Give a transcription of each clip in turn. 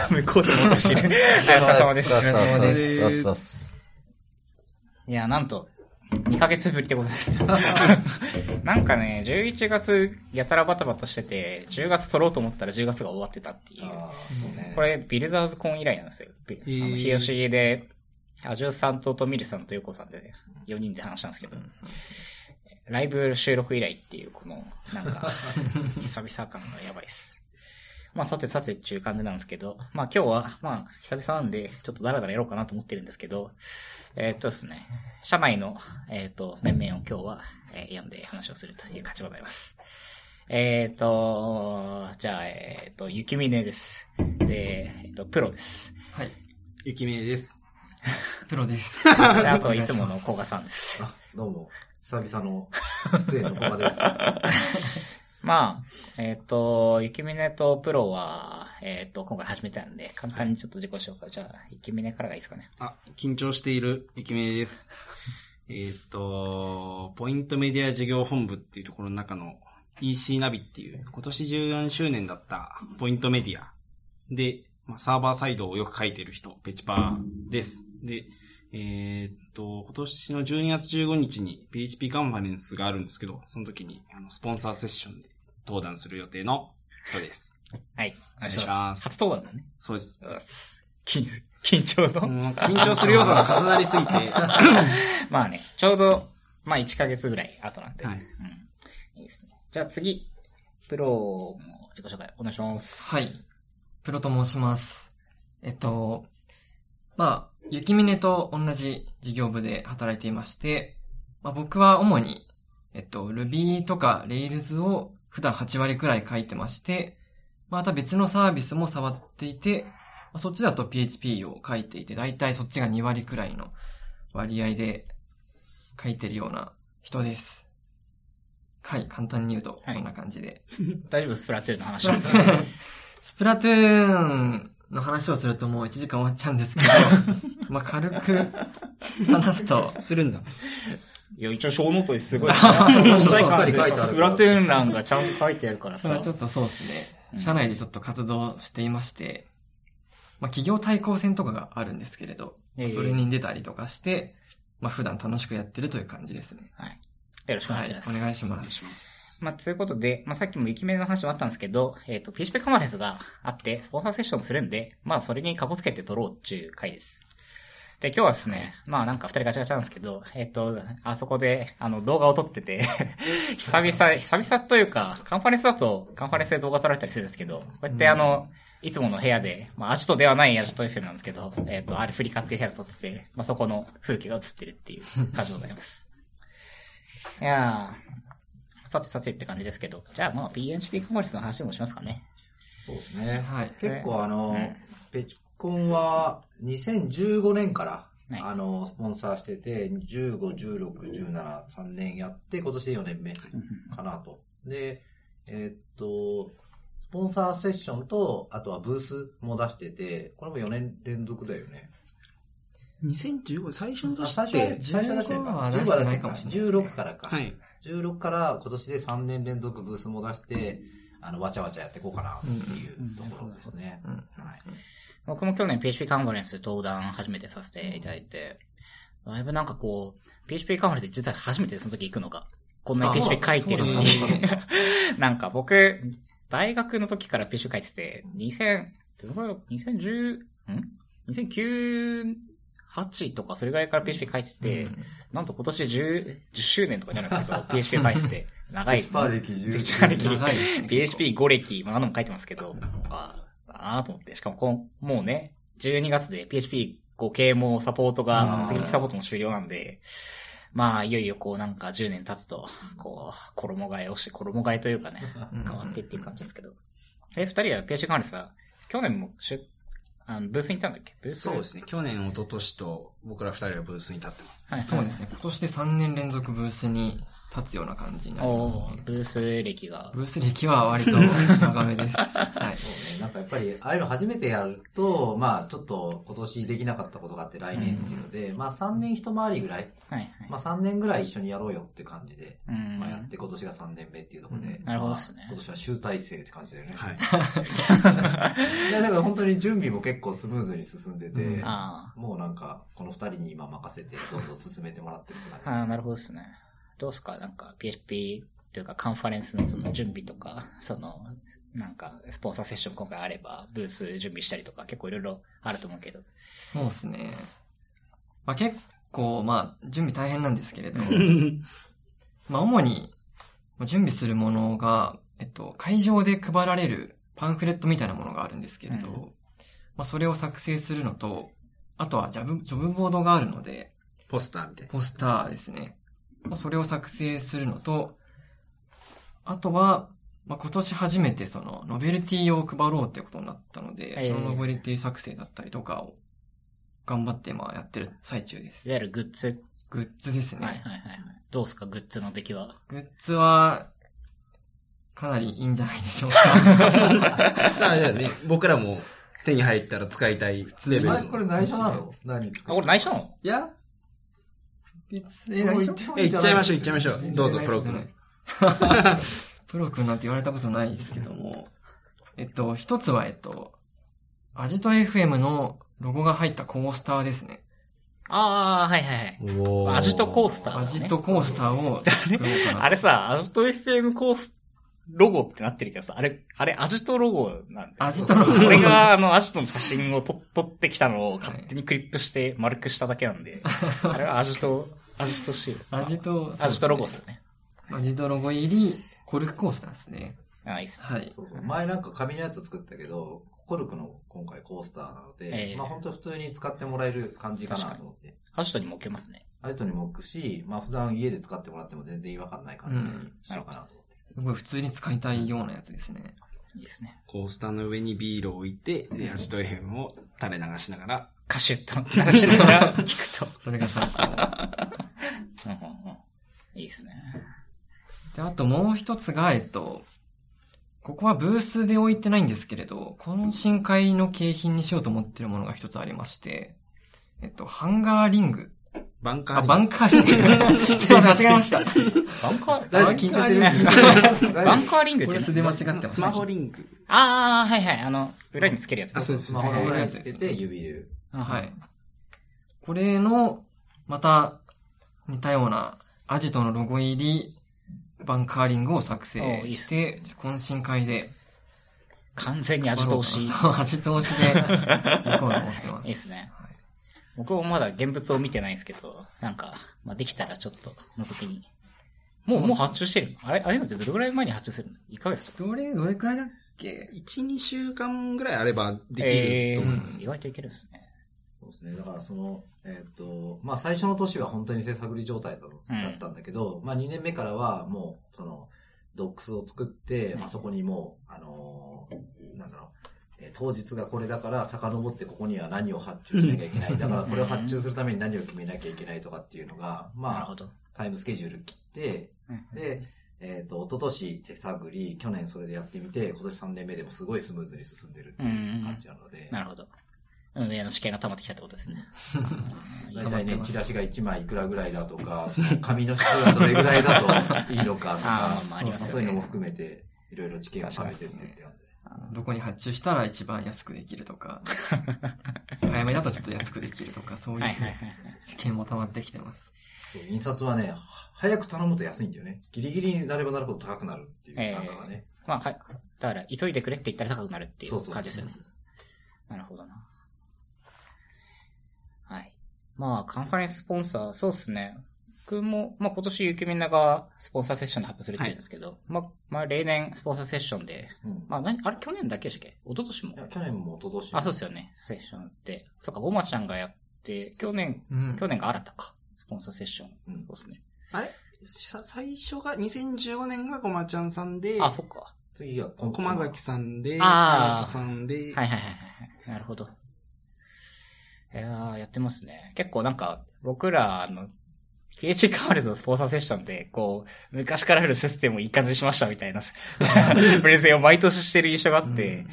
向こうでも落としてる。はい、お疲れ様です。お疲れ様でです。いや、なんと、2ヶ月ぶりってことです。なんかね、11月やたらバタバタしてて、10月撮ろうと思ったら10月が終わってたっていう。うね。これ、ビルダーズコン以来なんですよ。日吉で、アジュさんとトミルさんとヨコさんで、4人で話したんですけど、ライブ収録以来っていう、この、なんか、久々感がやばいです。まあ、さてさてっていう感じなんですけど、まあ今日は、まあ、久々なんで、ちょっとダラダラやろうかなと思ってるんですけど、えーっとですね、社内の、えーっと、面々を今日は、えー読んで話をするという感じでございます。えーっと、じゃあ、えーっと、ゆきみねです。で、えーっと、プロです。はい。ゆきめいです。プロです。で あと、いつもの古賀さんです。あ、どうも。久々の出演のコバです。まあ、えっ、と、ゆきみねとプロは、えっ、と、今回始めたんで、簡単にちょっと自己紹介。じゃあ、ゆきみねからがいいですかね。あ、緊張しているゆきめいです。えーっと、ポイントメディア事業本部っていうところの中の EC ナビっていう今年14周年だったポイントメディアで、まあ、サーバーサイドをよく書いてる人、ペチパーです。で、えーっと、今年の12月15日に PHP カンファレンスがあるんですけど、その時にあのスポンサーセッションで登壇する予定の人です。はい。お願いします。初登壇だね。そうです。緊 緊張の、緊張する要素が重なりすぎて、まあね、ちょうど、まあ1ヶ月ぐらい後なんで。はいうん。いいですね。じゃあ次、プロも自己紹介お願いします。はい。プロと申します。えっと、まあ、ゆきみねと同じ事業部で働いていまして、まあ僕は主に、えっと、Ruby とか Rails を普段8割くらい書いてまして、また別のサービスも触っていて、まあそっちだと PHP を書いていて、だいたいそっちが2割くらいの割合で書いてるような人です。はい、簡単に言うと、こんな感じで。大丈夫？スプラトゥーンの話スプラトゥーンの話をするともう1時間終わっちゃうんですけど、まあ軽く話すと、するんだ。いや、一応ショーノートですごい。そうそうしっかり書いてあるスプラトゥーン欄がちゃんと書いてあるからさ。まあちょっとそうですね。社内でちょっと活動していまして、まあ企業対抗戦とかがあるんですけれど、ええそれに出たりとかして、まあ普段楽しくやってるという感じですね。はい。よろしくおはい、願いします。お願いしまお願いす。します。まあ、ということで、まあ、さっきも雪面の話もあったんですけど、えっ、と、PHP カンファレンスがあって、スポンサーセッションするんで、まあ、それにかこつけて撮ろうっていう回です。で、今日はですね、まあなんか二人ガチャガチャなんですけど、えっ、と、あそこで、あの、動画を撮ってて、久々、久々というか、カンファレンスだと、カンファレンスで動画撮られたりするんですけど、こうやってあの、いつもの部屋で、まあ、アジトではないアジト FM なんですけど、えっ、と、アルフリカっていう部屋で撮ってて、まあ、そこの風景が映ってるっていう感じでございます。いやー、さてさてって感じですけど、じゃあまあ PHP カンファレンスの話もしますかね。そうですね。はい。結構あの、うんペチコンは2015年から、はいあの、スポンサーしてて、15、16、17、3年やって、今年で4年目かなと。で、えーっと、スポンサーセッションと、あとはブースも出してて、これも4年連続だよね。2015、最初の年あって、最初は出してる15は出してないかもしれないですね16からか。はい。16から今年で3年連続ブースも出して、あの、わちゃわちゃやっていこうかなっていうところですね。うんはい。僕も去年 PHP カンファレンス登壇初めてさせていただいて、だいぶなんかこう、PHP カンファレンス実は初めてその時行くのが、こんなにあ PHP 書いてるのに なんか僕、大学の時から PHP 書いてて、2000、どのくらい ?2010、ん ?2009、8とかそれぐらいから PHP 書いてて、なんと今年 10, 10周年とかになるんですけど、PHP 書いてて、長い。ペチパー歴10ペチパー歴長いですね PHP5 歴、まあ何度も書いてますけど、なと思って。しかもこん、もうね、12月で PHP5 系もサポートあが、ーセキュリティサポートも終了なんで、まあ、いよいよこうなんか10年経つと、こう、衣替えをして、衣替えというかね、うん変わってっていう感じですけど。え、二人は PHP カンファレンスは、去年もしゅ、あの、ブースに行ったんだっけ？ブース？そうですね。去年、一昨年と僕ら二人はブースに立ってます。はいそうですね。今年で3年連続ブースに立つような感じになりますね。ブース歴が。ブース歴は割と 長めです。はい。そうね。なんかやっぱり、ああいうの初めてやると、まあちょっと今年できなかったことがあって来年っていうので、まあ3年一回りぐらい、はいはい。まあ3年ぐらい一緒にやろうよって感じで、うんまあやって今年が3年目っていうところで、なるほどっすねまあ今年は集大成って感じだよね。はい。いや、だから本当に準備も結構スムーズに進んでて、うんあもうなんか、この二人に今任せて、どんどん進めてもらってるってあ。感ああ、なるほどですね。どうすか？なんか PHP というかカンファレンスのその準備とか、その、なんかスポンサーセッション今回あれば、ブース準備したりとか結構いろいろあると思うけど。そうですね。まあ結構、まあ、準備大変なんですけれど、まあ主に、まあ準備するものが、えっと、会場で配られるパンフレットみたいなものがあるんですけれど、うんまあそれを作成するのと、あとはジャブ、ジョブボードがあるので、ポスターみたいな。ポスターですね。まあそれを作成するのと、あとは、まあ、今年初めてその、ノベルティを配ろうってことになったので、ええそのノベルティ作成だったりとかを、頑張ってまあやってる最中ですい。わゆるグッズ。グッズですね。はいはいはいはい。どうすか？グッズの出来は。グッズは、かなりいいんじゃないでしょうか。僕らも手に入ったら使いたいレベル。これ内緒なの？何作あ、これ内緒なの？いや、別えに内緒え、行っちゃいましょう行っちゃいましょう。どうぞ、プロ君。プロ君なんて言われたことないですけども、えっと、一つは、えっと、アジト FM のロゴが入ったコースターですね。ああ、はいはいはい。おアジトコースターアジトコースターを。あれさ、アジト FM コース、ロゴってなってるけどさ、あれ、あれ、アジトロゴなんだよ。アジトのロゴ。俺が、あの、アジトの写真を撮撮ってきたのを勝手にクリップして丸くしただけなんで、あれはアジト、アジト仕様。アジト、アジトロゴっすね。アジトロゴ入り、コルクコースターですね。あ、いいっすね。はい。そうそう。前なんか紙のやつ作ったけど、コルクの今回コースターなので、ええまあ本当普通に使ってもらえる感じかなと思って。アジトにも置けますね。アジトにも置くし、まあ普段家で使ってもらっても全然違和感ない感じにしようかなと。すごい普通に使いたいようなやつですね。いいですね。コースターの上にビールを置いて、で、アジト FM を垂れ流しながら、カシュッと鳴らしながら 聞くと。それが最高。うんうんうんいいですね。で、あともう一つが、えっと、ここはブースで置いてないんですけれど、懇親会の景品にしようと思ってるものが一つありまして、えっと、ハンガーリング。あ、バンカーリング バンカーリング。すいません、間違えました。バンカー、大丈夫緊張してるバンバンカーリングってこれ素で間違ってます。スマホリング。ああ、はいはい。あの、裏につけるやつ。あそうですスマホの裏につけて指で。はい。これの、また、似たような、アジトのロゴ入り、バンカーリングを作おいいっす成して、懇親会で、完全に味通し。味通しで、行こうと思ってます。いいですね。はい僕もまだ現物を見てないんですけど、なんか、まあ、できたらちょっと覗きに。もう、もう発注してるの？あれ、ああいうのってどれぐらい前に発注するの ?1 ヶ月とかどれ、どれくらいだっけ？1、2週間ぐらいあればできると思います。意外といけるんですね。そうですね。だからその、えっ、と、まあ最初の年は本当に手探り状態だったんだけど、まあ2年目からはもう、その、ドックスを作って、うんまあそこにもう、あのー当日がこれだから遡ってここには何を発注しなきゃいけない。だからこれを発注するために何を決めなきゃいけないとかっていうのが、まあ。タイムスケジュール切って、うんで、えっ、と、一昨年手探り、去年それでやってみて、今年3年目でもすごいスムーズに進んでるっていう感じなので、なるほど。運営の試験が溜まってきたってことですね。うん大体ね、チラシが1枚いくらぐらいだとか、紙の質がどれぐらいだといいのかとか、そういうのも含めて、いろいろ知見を試してってって感じで。どこに発注したら一番安くできるとか、早めだとちょっと安くできるとか、そういう。知見も溜まってきてます。そう、印刷はね、は早く頼むと安いんだよね。ギリギリになればなるほど高くなるっていうええ単価がね。まあ、はい。だから、急いでくれって言ったら高くなるっていそうそうそうう感じですよね。なるほどな。はい。まあ、カンファレンススポンサー、そうですね。僕も、まあ今年ゆきみんながスポンサーセッションで発表するって言うんですけど、まあ、まあ例年スポンサーセッションで、うん。まあ何、あれ去年だけでしたっけ？一昨年も？いや去年も一昨年もあ、そうですよね。セッションって。そっか、ごまちゃんがやって、去年、うん。去年が新たか。スポンサーセッション。うんそうですね。あれ？さ最初が2015年がごまちゃんさんで、あ、そっか。次が駒崎さんで、あー荒木さんで、はいはいはいはいはい。なるほど。いやーやってますね。結構なんか、僕らの、PH カーレズのスポンサーセッションで、こう、昔からあるシステムいい感じにしましたみたいな、プレゼンを毎年してる印象があって、うん。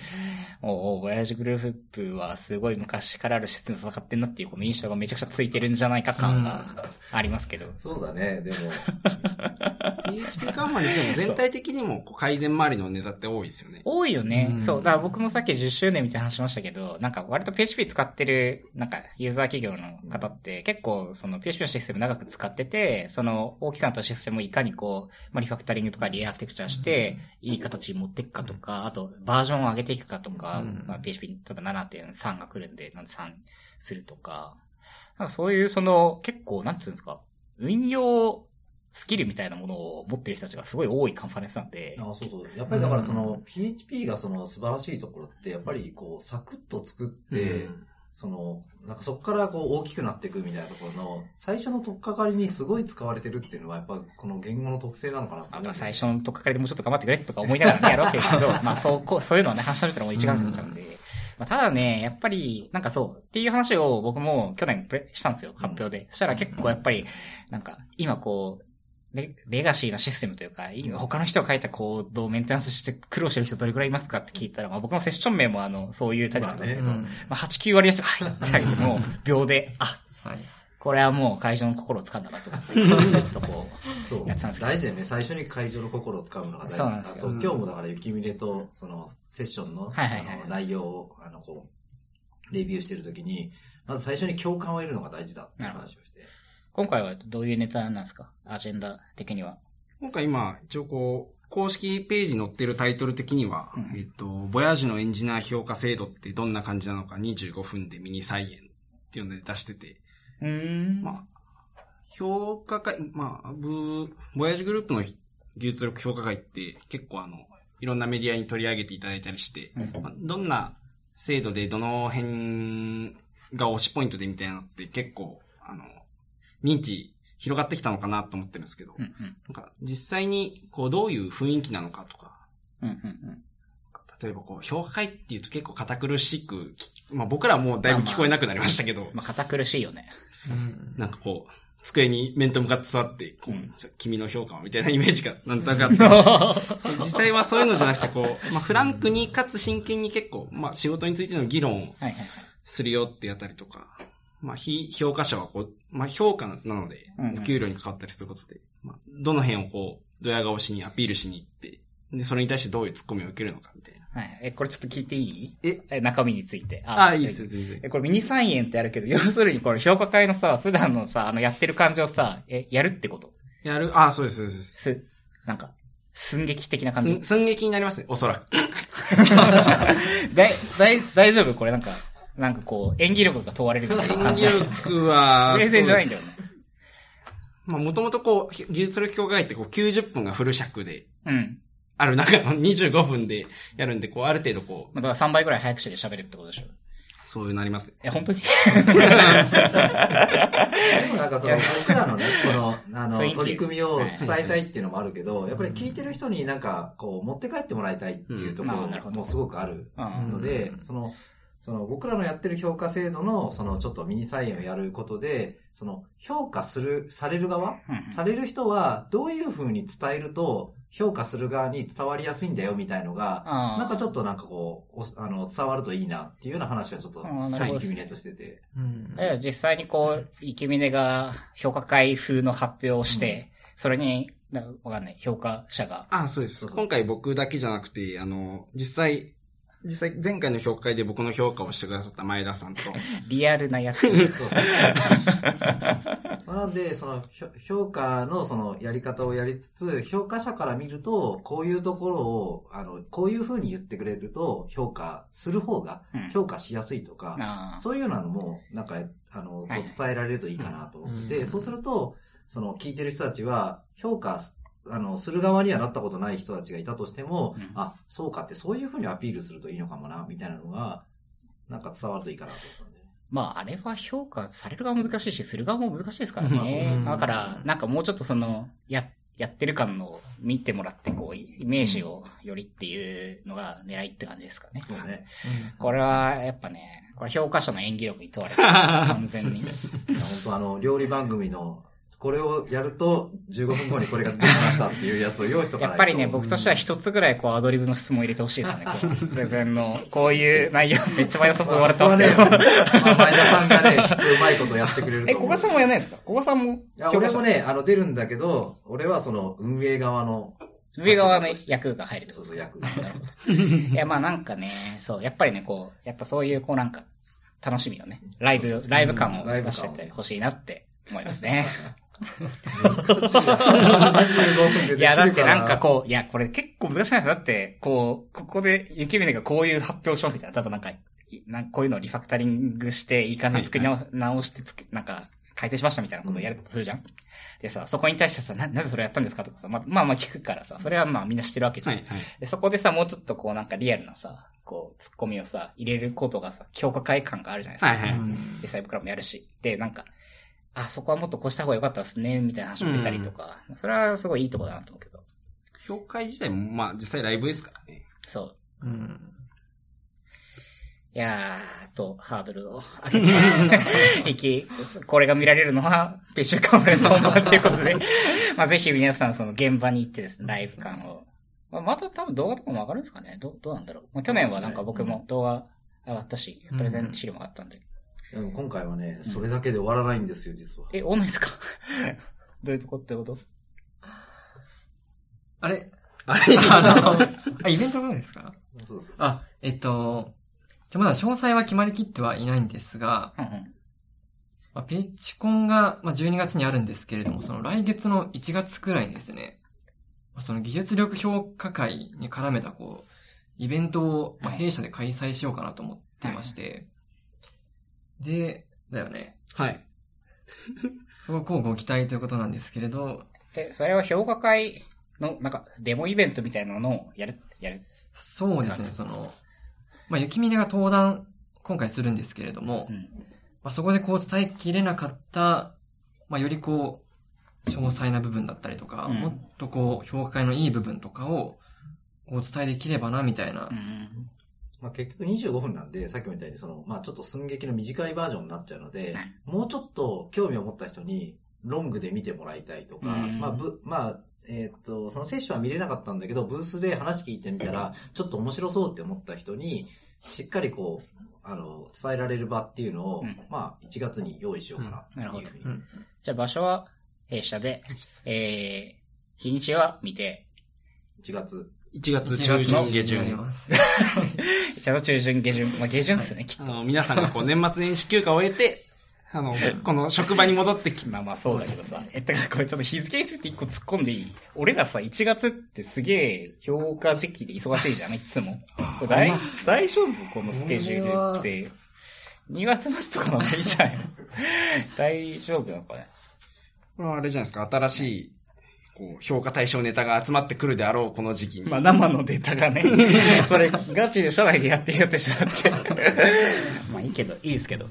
おう、ボヤージュグループはすごい昔からあるシステムと戦ってんなっていうこの印象がめちゃくちゃついてるんじゃないか感がありますけど。そうだね、でも。PHP カンファレンスでも全体的にも改善周りのネタって多いですよね。多いよね。うんそう。だから僕もさっき10周年みたいな話しましたけど、なんか割と PHP 使ってる、なんかユーザー企業の方って結構その PHP のシステム長く使ってて、その大きくなったシステムをいかにこう、まあ、リファクタリングとかリアーキテクチャして、いい形に持っていくかとか、あとバージョンを上げていくかとか、うん。まあ、PHP 例えば7.3が来るんで、なんで3するとか、なんかそういうその結構、なんつうんですか、運用スキルみたいなものを持ってる人たちがすごい多いカンファレンスなんで、あそうそう。やっぱりだからその、PHP がその素晴らしいところって、やっぱりこう、サクッと作って、その、なんかそこからこう大きくなっていくみたいなところの、最初の取っかかりにすごい使われてるっていうのは、やっぱこの言語の特性なのかなあ、まあ最初のとっかかりでもうちょっと頑張ってくれとか思いながらね、やるわけですけど、まあそう、こう、そういうのをね、話し始めたのも一眼になっちゃうんで。まあ、ただね、やっぱり、なんかそう、っていう話を僕も去年プレしたんですよ、発表で。そしたら結構やっぱり、なんか、今こう、レレガシーなシステムというか、今他の人が書いたコードをメンテナンスして苦労してる人どれくらいいますかって聞いたら、まあ僕のセッション名もあの、そういうタイプだったんですけど、まあまうん。あ8、9割の人が入ってあげても、秒で、あ、はい。これはもう会場の心を掴んだなと思って、ずっとこう、そう。やってたんですけど。大事だよね。最初に会場の心をつかむのが大事。そうなんですよ。今日もだから、雪峰と、その、セッションの、はいはいはいあの内容を、あの、こう、レビューしてるときに、まず最初に共感を得るのが大事だっていう話をして。今回はどういうネタなんですか？アジェンダ的には。今回今、一応こう、公式ページに載ってるタイトル的には、うん。えっと、ボヤージュのエンジニア評価制度ってどんな感じなのか？25分でミニ再演っていうので出してて、うーん。まあ、評価会、まあ、ブボヤージュグループの技術力評価会って結構あの、いろんなメディアに取り上げていただいたりして、うん。まあ、どんな制度でどの辺が推しポイントでみたいなのって結構、あの、認知広がってきたのかなと思ってるんですけど、うんうん。なんか実際にこうどういう雰囲気なのかとか、うんうんうん。例えばこう評価会っていうと結構堅苦しくまあ僕らはもうだいぶ聞こえなくなりましたけど、まあ、堅苦しいよね。うんなんかこう、机に面と向かって座って、こう、うん君の評価はみたいなイメージがなんとなくあって、実際はそういうのじゃなくて、こう、まあフランクにかつ真剣に結構、まあ仕事についての議論をはいはいはい。するよってやったりとか、まあ非評価者はこう、まあ評価なのでお給料に関わったりすることで、まあどの辺をこう、ドヤ顔しにアピールしに行って、で、それに対してどういうツッコミを受けるのかみたいな。はい。え、これちょっと聞いていい？え？え、中身について。ああ、いいっすよ、全然え、。これミニ菜園ってやるけど、要するにこれ評価会のさ、普段のさ、あの、やってる感じをさ、え、やるってこと？やる、ああ、そうです、そうです。す、なんか、寸劇的な感じ？寸劇になりますね、おそらく。だい、だい、大丈夫？これなんか、なんかこう、演技力が問われるみたいな感じ。演技力は、冷静じゃないんだよ。よね。まあ、もともとこう、ひ技術力評価会ってこう90分がフル尺で、うん。ある中の25分でやるんで、こう、ある程度こう、まあ、だから3倍ぐらい早口で喋るってことでしょ。そういうなりますね。え、本当に？でもなんかその、僕らのね、この、あの取り組みを伝えたいっていうのもあるけど、やっぱり聞いてる人になんか、こう、持って帰ってもらいたいっていうところもすごくあるうん。ので、その、その僕らのやってる評価制度の、そのちょっとミニサイエンをやることで、その評価する、される側うんされる人はどういう風に伝えると評価する側に伝わりやすいんだよみたいのが、なんかちょっとなんかこう、おあの、伝わるといいなっていうような話はちょっと、あーなるほど。キミネとしてて。うん。え実際にこう、イケミネが評価会風の発表をして、それに、なわかんない、評価者が、ああ、そうです。今回僕だけじゃなくて、あの、実際、実際前回の評価会で僕の評価をしてくださった前田さんと、リアルなやつ。そう。なので、その評価のそのやり方をやりつつ、評価者から見ると、こういうところを、あの、こういう風に言ってくれると、評価する方がうん。評価しやすいとか、あー。そういうようなのも、なんか、あの、はい伝えられるといいかなと思ってて、うん。そうすると、その、聞いてる人たちは、評価す、あの、する側にはなったことない人たちがいたとしても、うんあ、そうかって、そういうふうにアピールするといいのかもな、みたいなのが、なんか伝わるといいかなと思ったんで。まあ、あれは評価される側も難しいし、する側も難しいですからね。だから、なんかもうちょっとその、や、やってる感のを見てもらって、こう、イメージをよりっていうのが狙いって感じですかね。そうね。これは、やっぱね、これ評価者の演技力に問われてる。完全に。本当あの、料理番組の、これをやると、15分後にこれが出てきましたっていうやつを用意しとかないと。やっぱりね、僕としては一つぐらいこうアドリブの質問入れてほしいですね。プレゼンの、こういう内容、めっちゃ前田さんと言われてますけど。まあ前田さんがね、きっとうまいことやってくれるとえ、思う。小賀さんもやんないですか？小賀さんもいや、俺もね、あの、出るんだけど、俺はその、運営側の、上側の役が入るそうそう、役が。いや、まあなんかね、そう、やっぱりね、こう、やっぱそういう、こうなんか、楽しみをね、ライブ、ライブ感をライブ感出しててほしいなって思いますね。25分でできるいや、だってなんかう、こう、いや、これ結構難しいですだって、こう、ここで、雪峰がこういう発表しますみたいな。多分なんか、いなんかこういうのをリファクタリングして、いい感じに作り直,、直してつけ、なんか、改定しましたみたいなことをやるとするじゃん。でさ、そこに対してさ、な、なぜそれやったんですかとかさ、まあまあまあ聞くからさ、それはまあみんな知ってるわけじゃん。はい、はい。で、そこでさ、もうちょっとこうなんかリアルなさ、こう、ツッコミをさ、入れることがさ、強化会感があるじゃないですか。はいはいうん実際僕らもやるし。で、なんか、あ、そこはもっとこうした方が良かったですね、みたいな話も出たりとか、それはすごいいいとこだなと思うけど。評会自体も、まあ実際ライブですからね。そう。うん。いやー、と、ハードルを上げて いき、これが見られるのは、ペッシュカンファレンス本番ということで、まあぜひ皆さんその現場に行ってですね、ライブ感を。まあ、また多分動画とかも上がるんですかねどどうなんだろう。まあ、去年はなんか僕も動画上がったし、プレゼン資料もあったんで。でも今回はね、それだけで終わらないんですよ、実は。え、オンラインですか？どういうとこってこと？あれ？あれ？あの、あ、イベントがですか？そうそう。あ、えっと、じゃあまだ詳細は決まりきってはいないんですが、うんうん。まあ、ペッチコンが、まあ、12月にあるんですけれども、その来月の1月くらいにですね、まあその技術力評価会に絡めたこう、イベントを、まあ、弊社で開催しようかなと思っていまして、で、だよね。はい。そこをご期待ということなんですけれど、え、それは評価会の、なんか、デモイベントみたいなのをやる、やる。そうですね、その、まあ、雪峰が登壇、今回するんですけれども、うん。まあ、そこでこう伝えきれなかった、まあ、よりこう、詳細な部分だったりとか、うんもっとこう、評価会のいい部分とかを、こうお伝えできればな、みたいなう。ん。まあ、結局25分なんで、さっきみたいにその、まあちょっと寸劇の短いバージョンになっちゃうので、もうちょっと興味を持った人に、ロングで見てもらいたいとか、うん。まあ、ぶ、まあ、えーっと、そのセッションは見れなかったんだけど、ブースで話聞いてみたら、ちょっと面白そうって思った人に、しっかりこう、あの、伝えられる場っていうのを、うん。まあ、1月に用意しようかなうふうに。うん。うん。じゃあ場所は弊社で、えー、日にちは見て、1月。1月1中旬下になり旬。ます。1月中旬、下旬、まあ下旬ですね、きっと。あの、皆さんがこう 年末年始休暇を終えて、あの、この職場に戻ってきまあまあそうだけどさ。え、だからこれちょっと日付について一個突っ込んでいい？俺らさ、1月ってすげえ評価時期で忙しいじゃん、いつも。これ大大丈夫このスケジュールって。2月末とかの方がいいじゃん。大丈夫なのかね？これはあれじゃないですか、新しい、こう、評価対象ネタが集まってくるであろう、この時期に。まあ生のデータがね、それガチで社内でやってるよって人だって。まあいいけど、いいですけど。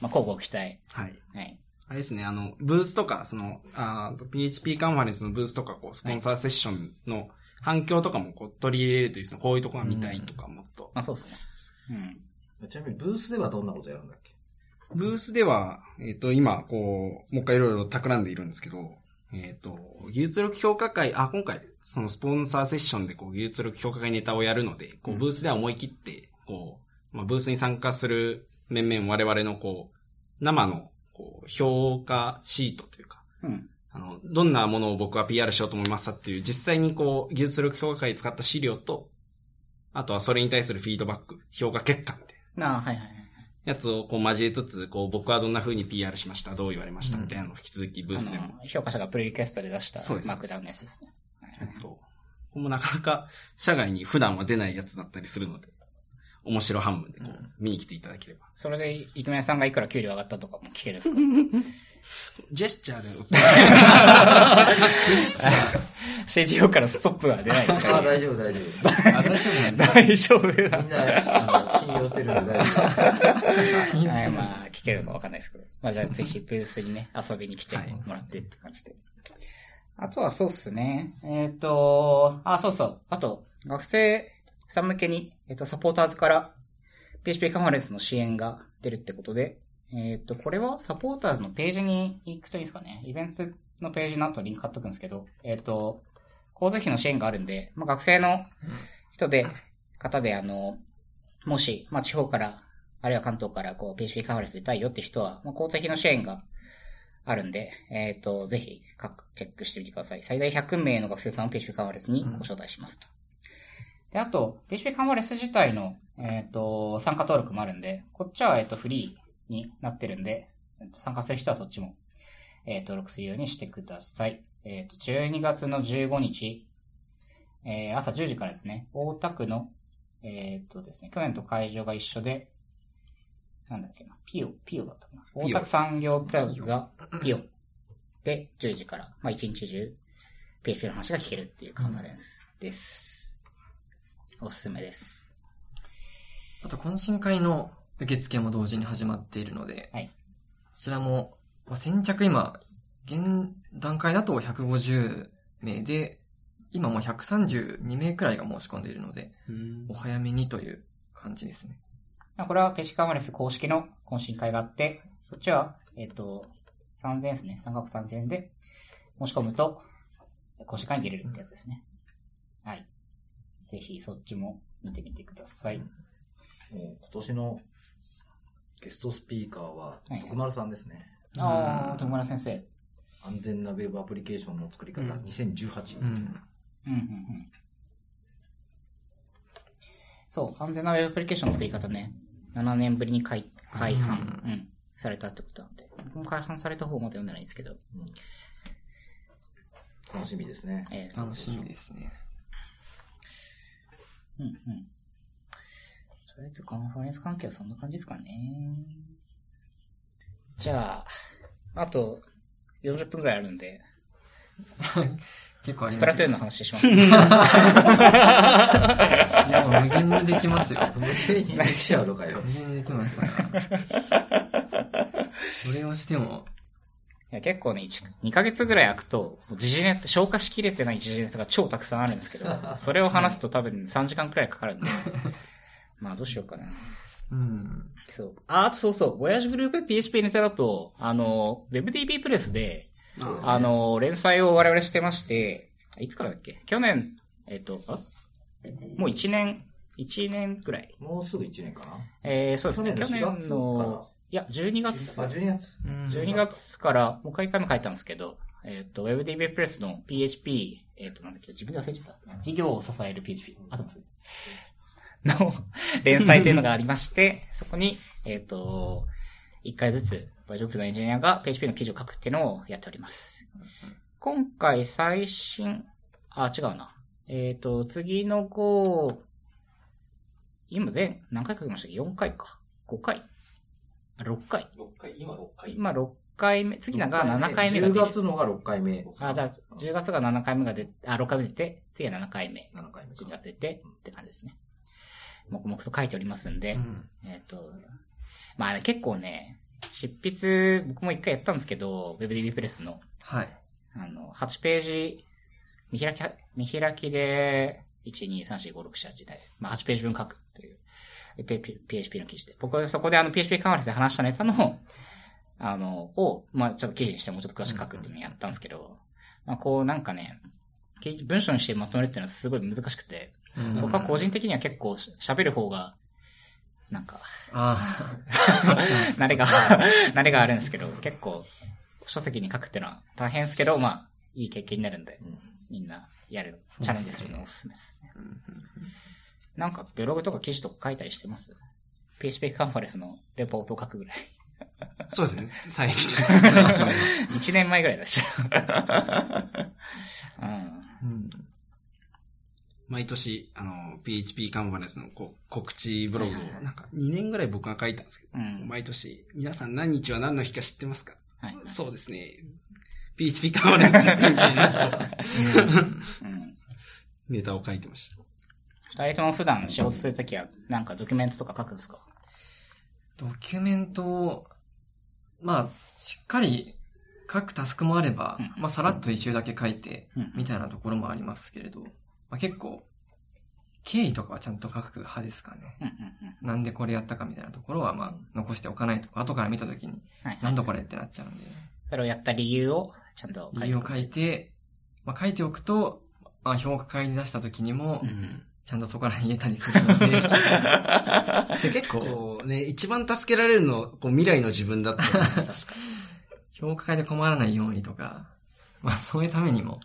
まあ交互期待。はい。はい。あれですね、あの、ブースとか、その、あー PHP カンファレンスのブースとか、こう、スポンサーセッションの反響とかもこう取り入れるという、そのこういうところが見たいとか、もっと。まあそうですね。うん。ちなみに、ブースではどんなことやるんだっけ？ブースでは、えっ、と、今、こう、もう一回いろいろ企んでいるんですけど、えっ、と、技術力評価会、あ、今回、そのスポンサーセッションで、こう、技術力評価会ネタをやるので、こう、ブースでは思い切って、こう、まあ、ブースに参加する面々我々の、こう、生の、こう、評価シートというか、うん。あの、どんなものを僕は PR しようと思いますかっていう、実際にこう、技術力評価会で使った資料と、あとはそれに対するフィードバック、評価結果みたいな。あはいはい。やつをこう交えつつ、こう僕はどんな風に PR しました、どう言われました、みたいなのを引き続きブースでも評価者がプレリクエストで出したそうですマークダウンのやつですね。やつを。ここもなかなか社外に普段は出ないやつだったりするので、面白半分でこう、見に来ていただければ。それで、イケメンさんがいくら給料上がったとかも聞けるんですか？ジェスチャーでお伝え ?CTO からストップは出ないあ、大丈夫、大丈夫です。あ、大丈夫なんです 大丈夫だ。みんな、信用してるんで 大丈夫。はい、まあ、聞けるのかわかんないですけど。まあ、じゃあぜひブースにね、遊びに来てはいもらってって感じで。あとはそうっすね。えっ、と、あ、そうそう。あと、学生さん向けに、えっ、と、サポーターズから PHP カンファレンスの支援が出るってことで、えっ、と、これはサポーターズのページに行くといいですかね。イベントのページの後リンク貼っとくんですけど、えっ、と、交通費の支援があるんで、まあ、学生の人で、方で、あの、もし、まあ、地方から、あるいは関東から、こう、PHP カンファレンス出たいよって人は、まあ、交通費の支援があるんで、えっ、と、ぜひ、各チェックしてみてください。最大100名の学生さんを PHP カンファレンスにご招待しますと。で、あと、PHP カンファレンス自体の、えっ、と、参加登録もあるんで、こっちは、えっ、と、フリーになってるんで、えっと参加する人はそっちも、えー登録するようにしてください。えっ、と、12月の15日、えー朝10時からですね、大田区の、えっ、とですね、去年と会場が一緒で、なんだっけな、ピオ、ピオだったかな。大田区産業プラザピオで10時から、まあ一日中、PHP の話が聞けるっていうカンファレンスです。おすすめです。あと、懇親会の受付も同時に始まっているので、はいこちらも、まあ先着今、現段階だと150名で、今もう132名くらいが申し込んでいるので、お早めにという感じですね。まあこれはペシカンファレンス公式の懇親会があって、そっちは、えっ、と、3000円ですね。3額3000円で申し込むと、懇親会に出れるってやつですね。はい。ぜひそっちも見てみてください。もう今年のゲストスピーカーははい徳丸さんですね。ああ、徳村先生。安全なウェブアプリケーションの作り方うん2018。うん。うん、うん、うん。そう、安全なウェブアプリケーションの作り方ね、7年ぶりに改、改版、ううん、されたってことなんで、僕も改版された方まだ読んでないんですけど、うん楽しみですね。えー楽しみですね。うんうん。とりあえずカンファレンス関係はそんな感じですかね。じゃあ、あと40分くらいあるんで、結構ありますスプラトゥーンの話します。いや、無限にできますよ。無限にできちゃうのかよ。無限にできますから。それをしても、いや結構ね、1 2ヶ月ぐらい空くと、時事ネタ、消化しきれてない時事ネタが超たくさんあるんですけど、それを話すと多分3時間くらいかかるんで、まあどうしようかな。うん。そう。あ、あとそうそう、ボヤージュグループ PHP ネタだと、あの、WebDB プレスで、あの、連載を我々してまして、いつからだっけ？去年、えっ、と、あ？もう1年、1年くらい。もうすぐ1年かな。えー、そうですね。去去年の4年月の、いや、12月。あ、12月。12月から、もう一回も書いたんですけど、えっ、と、WebDB プレスの PHP、えっ、と、なんだっけ、自分で忘れちゃった。事業を支える PHP。あとますの連載というのがありまして、そこに、えっ、と、一回ずつ、バージョンプのエンジニアが PHP の記事を書くっていうのをやっております。今回最新、あ、違うな。えっ、と、次の号、今全、何回書きましたっけ ?4 回か。5回あ ?6 回6回、今6回。今6回目、次なんか7回目が10出る。月のが6回目。あ、じゃあ、10月が7回目が出あ、6回目出て、次は7回目。7回目か12月出て、って感じですね。黙々と書いておりますんで、うんえっ、と、まあね、結構ね、執筆、僕も一回やったんですけど、WebDB プレスの、はい。あの、8ページ、見開き、見開きで、1、2、3、4、5、6、7、8で、まあ8ページ分書くという、PHP の記事で。僕はそこであの PHP カンファレンスで話したネタの、あの、を、まあちょっと記事にしてもうちょっと詳しく書くっていうのをやったんですけど、まあこうなんかね、記事文章にしてまとめるっていうのはすごい難しくて、うん僕は個人的には結構し喋る方が、なんか、あ 慣れが、慣れがあるんですけど、結構、書籍に書くっていうのは大変ですけど、まあ、いい経験になるんで、うんみんなやる、チャレンジするのおすすめですね。なんか、ブログとか記事とか書いたりしてます ?PHP カンファレンスのレポートを書くぐらい。そうですね、最近。1年前ぐらいだし。うん。うん毎年、あの、PHP カンファレンスのこう告知ブログを、なんか2年ぐらい僕が書いたんですけど、うん。毎年、皆さん何日は何の日か知ってますか？はい。そうですね。PHP カンファレンスみたいなうん。ネタを書いてました。二人とも普段仕事するときは、なんかドキュメントとか書くんですか？ドキュメントを、まあ、しっかり書くタスクもあれば、うんまあ、さらっと一周だけ書いて、うんみたいなところもありますけれど、まあ、結構、経緯とかはちゃんと書く派ですかね。なんでこれやったかみたいなところは、まあ、残しておかないとか、後から見たときに、はいなんだこれってなっちゃうんで、それをやった理由をちゃんと書いて理由を書いて、まあ、書いておくと、まあ、評価会に出したときにも、うん。ちゃんとそこら辺言えたりするので、結構、ね、一番助けられるの、こう未来の自分だった。評価会で困らないようにとか、まあ、そういうためにも、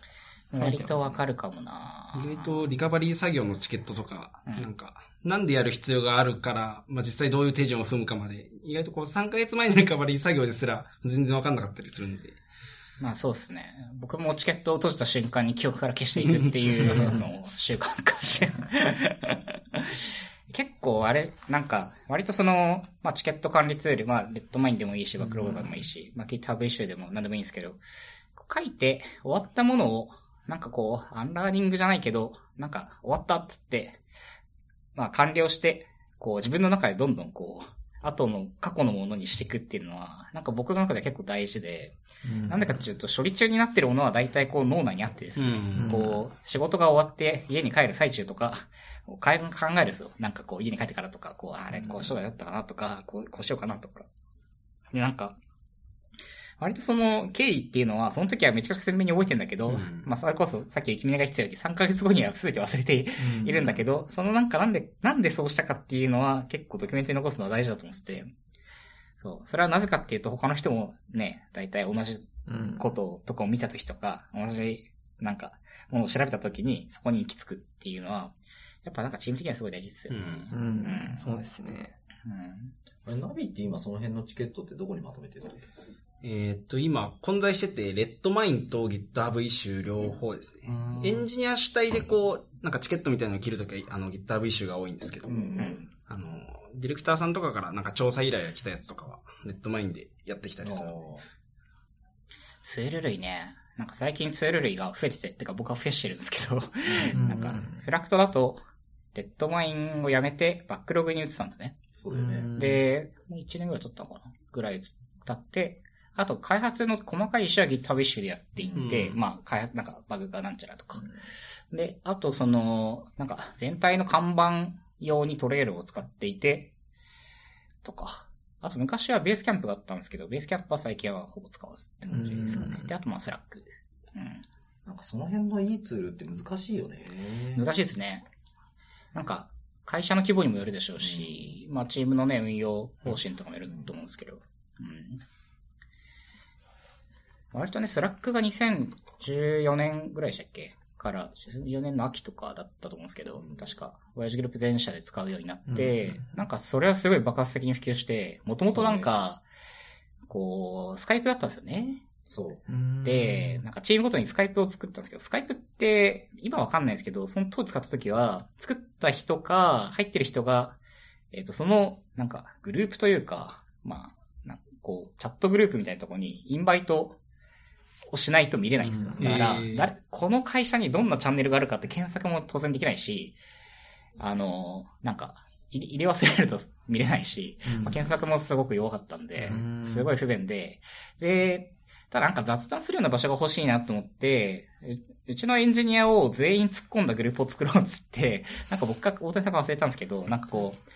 割とわかるかもな意外とリカバリー作業のチケットとか、うんなんか、なんでやる必要があるから、まあ、実際どういう手順を踏むかまで、意外とこう3ヶ月前のリカバリー作業ですら全然わかんなかったりするんで。まあそうですね。僕もチケットを閉じた瞬間に記憶から消していくっていうのを習慣化して。結構あれ、なんか、割とその、まあチケット管理ツール、まあレッドマインでもいいし、バックロードでもいいし、まあ GitHub イシューでも何でもいいんですけど、書いて終わったものを、なんかこう、アンラーニングじゃないけど、なんか終わったっつって、まあ完了して、こう自分の中でどんどんこう、後の過去のものにしていくっていうのは、なんか僕の中で結構大事で、なんでかっていうと、処理中になってるものは大体こう脳内にあってですね、うんこう、仕事が終わって家に帰る最中とか、考えるんですよ。なんかこう家に帰ってからとか、こう、あれ、こうしようだったかなとか、こう、こうしようかなとか。で、なんか、割とその経緯っていうのは、その時はめちゃくちゃ鮮明に覚えてんだけど、うんまあそれこそさっき君が言ってたように3ヶ月後には全て忘れているんだけど、そのなんかなんで、なんでそうしたかっていうのは結構ドキュメントに残すのは大事だと思ってて、そう。それはなぜかっていうと他の人もね、大体同じうんこととかを見たときとか、同じ、なんか、ものを調べたときに、そこに行き着くっていうのは、やっぱなんかチーム的にはすごい大事ですよね。ううんん、そうですね。うん。ナビって今その辺のチケットってどこにまとめてるのえーっと、今、混在してて、 Redmine と GitHub イシュー両方ですね。エンジニア主体でこう、なんかチケットみたいなのを切るときは、あの、GitHub イシューが多いんですけど、うんうん。あの、ディレクターさんとかからなんか調査依頼が来たやつとかは、 Redmine でやってきたりする。ツール類ね。なんか最近ツール類が増えてて、てか僕は増やしてるんですけど、なんか、 fluct だと、レッドマインをやめて、バックログに移ったんですね。そうだよね。で、もう1年ぐらい経ったのかなぐらい経って、あと開発の細かいイシューは GitHub イシューでやっていって、うんまあ開発、なんかバグがなんちゃらとか。で、あとその、なんか全体の看板用に Trello を使っていて、とか。あと昔はベースキャンプがあったんですけど、ベースキャンプは最近はほぼ使わずって感じですかねう。んで、あとまあスラック。うん。なんかその辺のいいツールって難しいよね。難しいですね。なんか、会社の規模にもよるでしょうし、まあチームのね、運用方針とかもよると思うんですけど。うん。割とね、スラックが2014年ぐらいでしたっけ？から、14年の秋とかだったと思うんですけど、確か、 VOYAGE GROUP 全社で使うようになって、うんなんかそれはすごい爆発的に普及して、もともとなんか、こう、スカイプだったんですよね。そう。で、なんかチームごとにスカイプを作ったんですけど、スカイプって、今わかんないですけど、その当時使った時は、作った人か、入ってる人が、えっ、と、その、なんか、グループというか、まあ、こう、チャットグループみたいなところに、インバイトをしないと見れないんですよ。うん。だから、誰この会社にどんなチャンネルがあるかって検索も当然できないし、あの、なんか、入れ忘れると見れないし、まあ、検索もすごく弱かったんでうん、すごい不便で、で、ただなんか雑談するような場所が欲しいなと思って、ううちのエンジニアを全員突っ込んだグループを作ろうっつって、なんか僕が大谷さんが忘れたんですけど、なんかこう、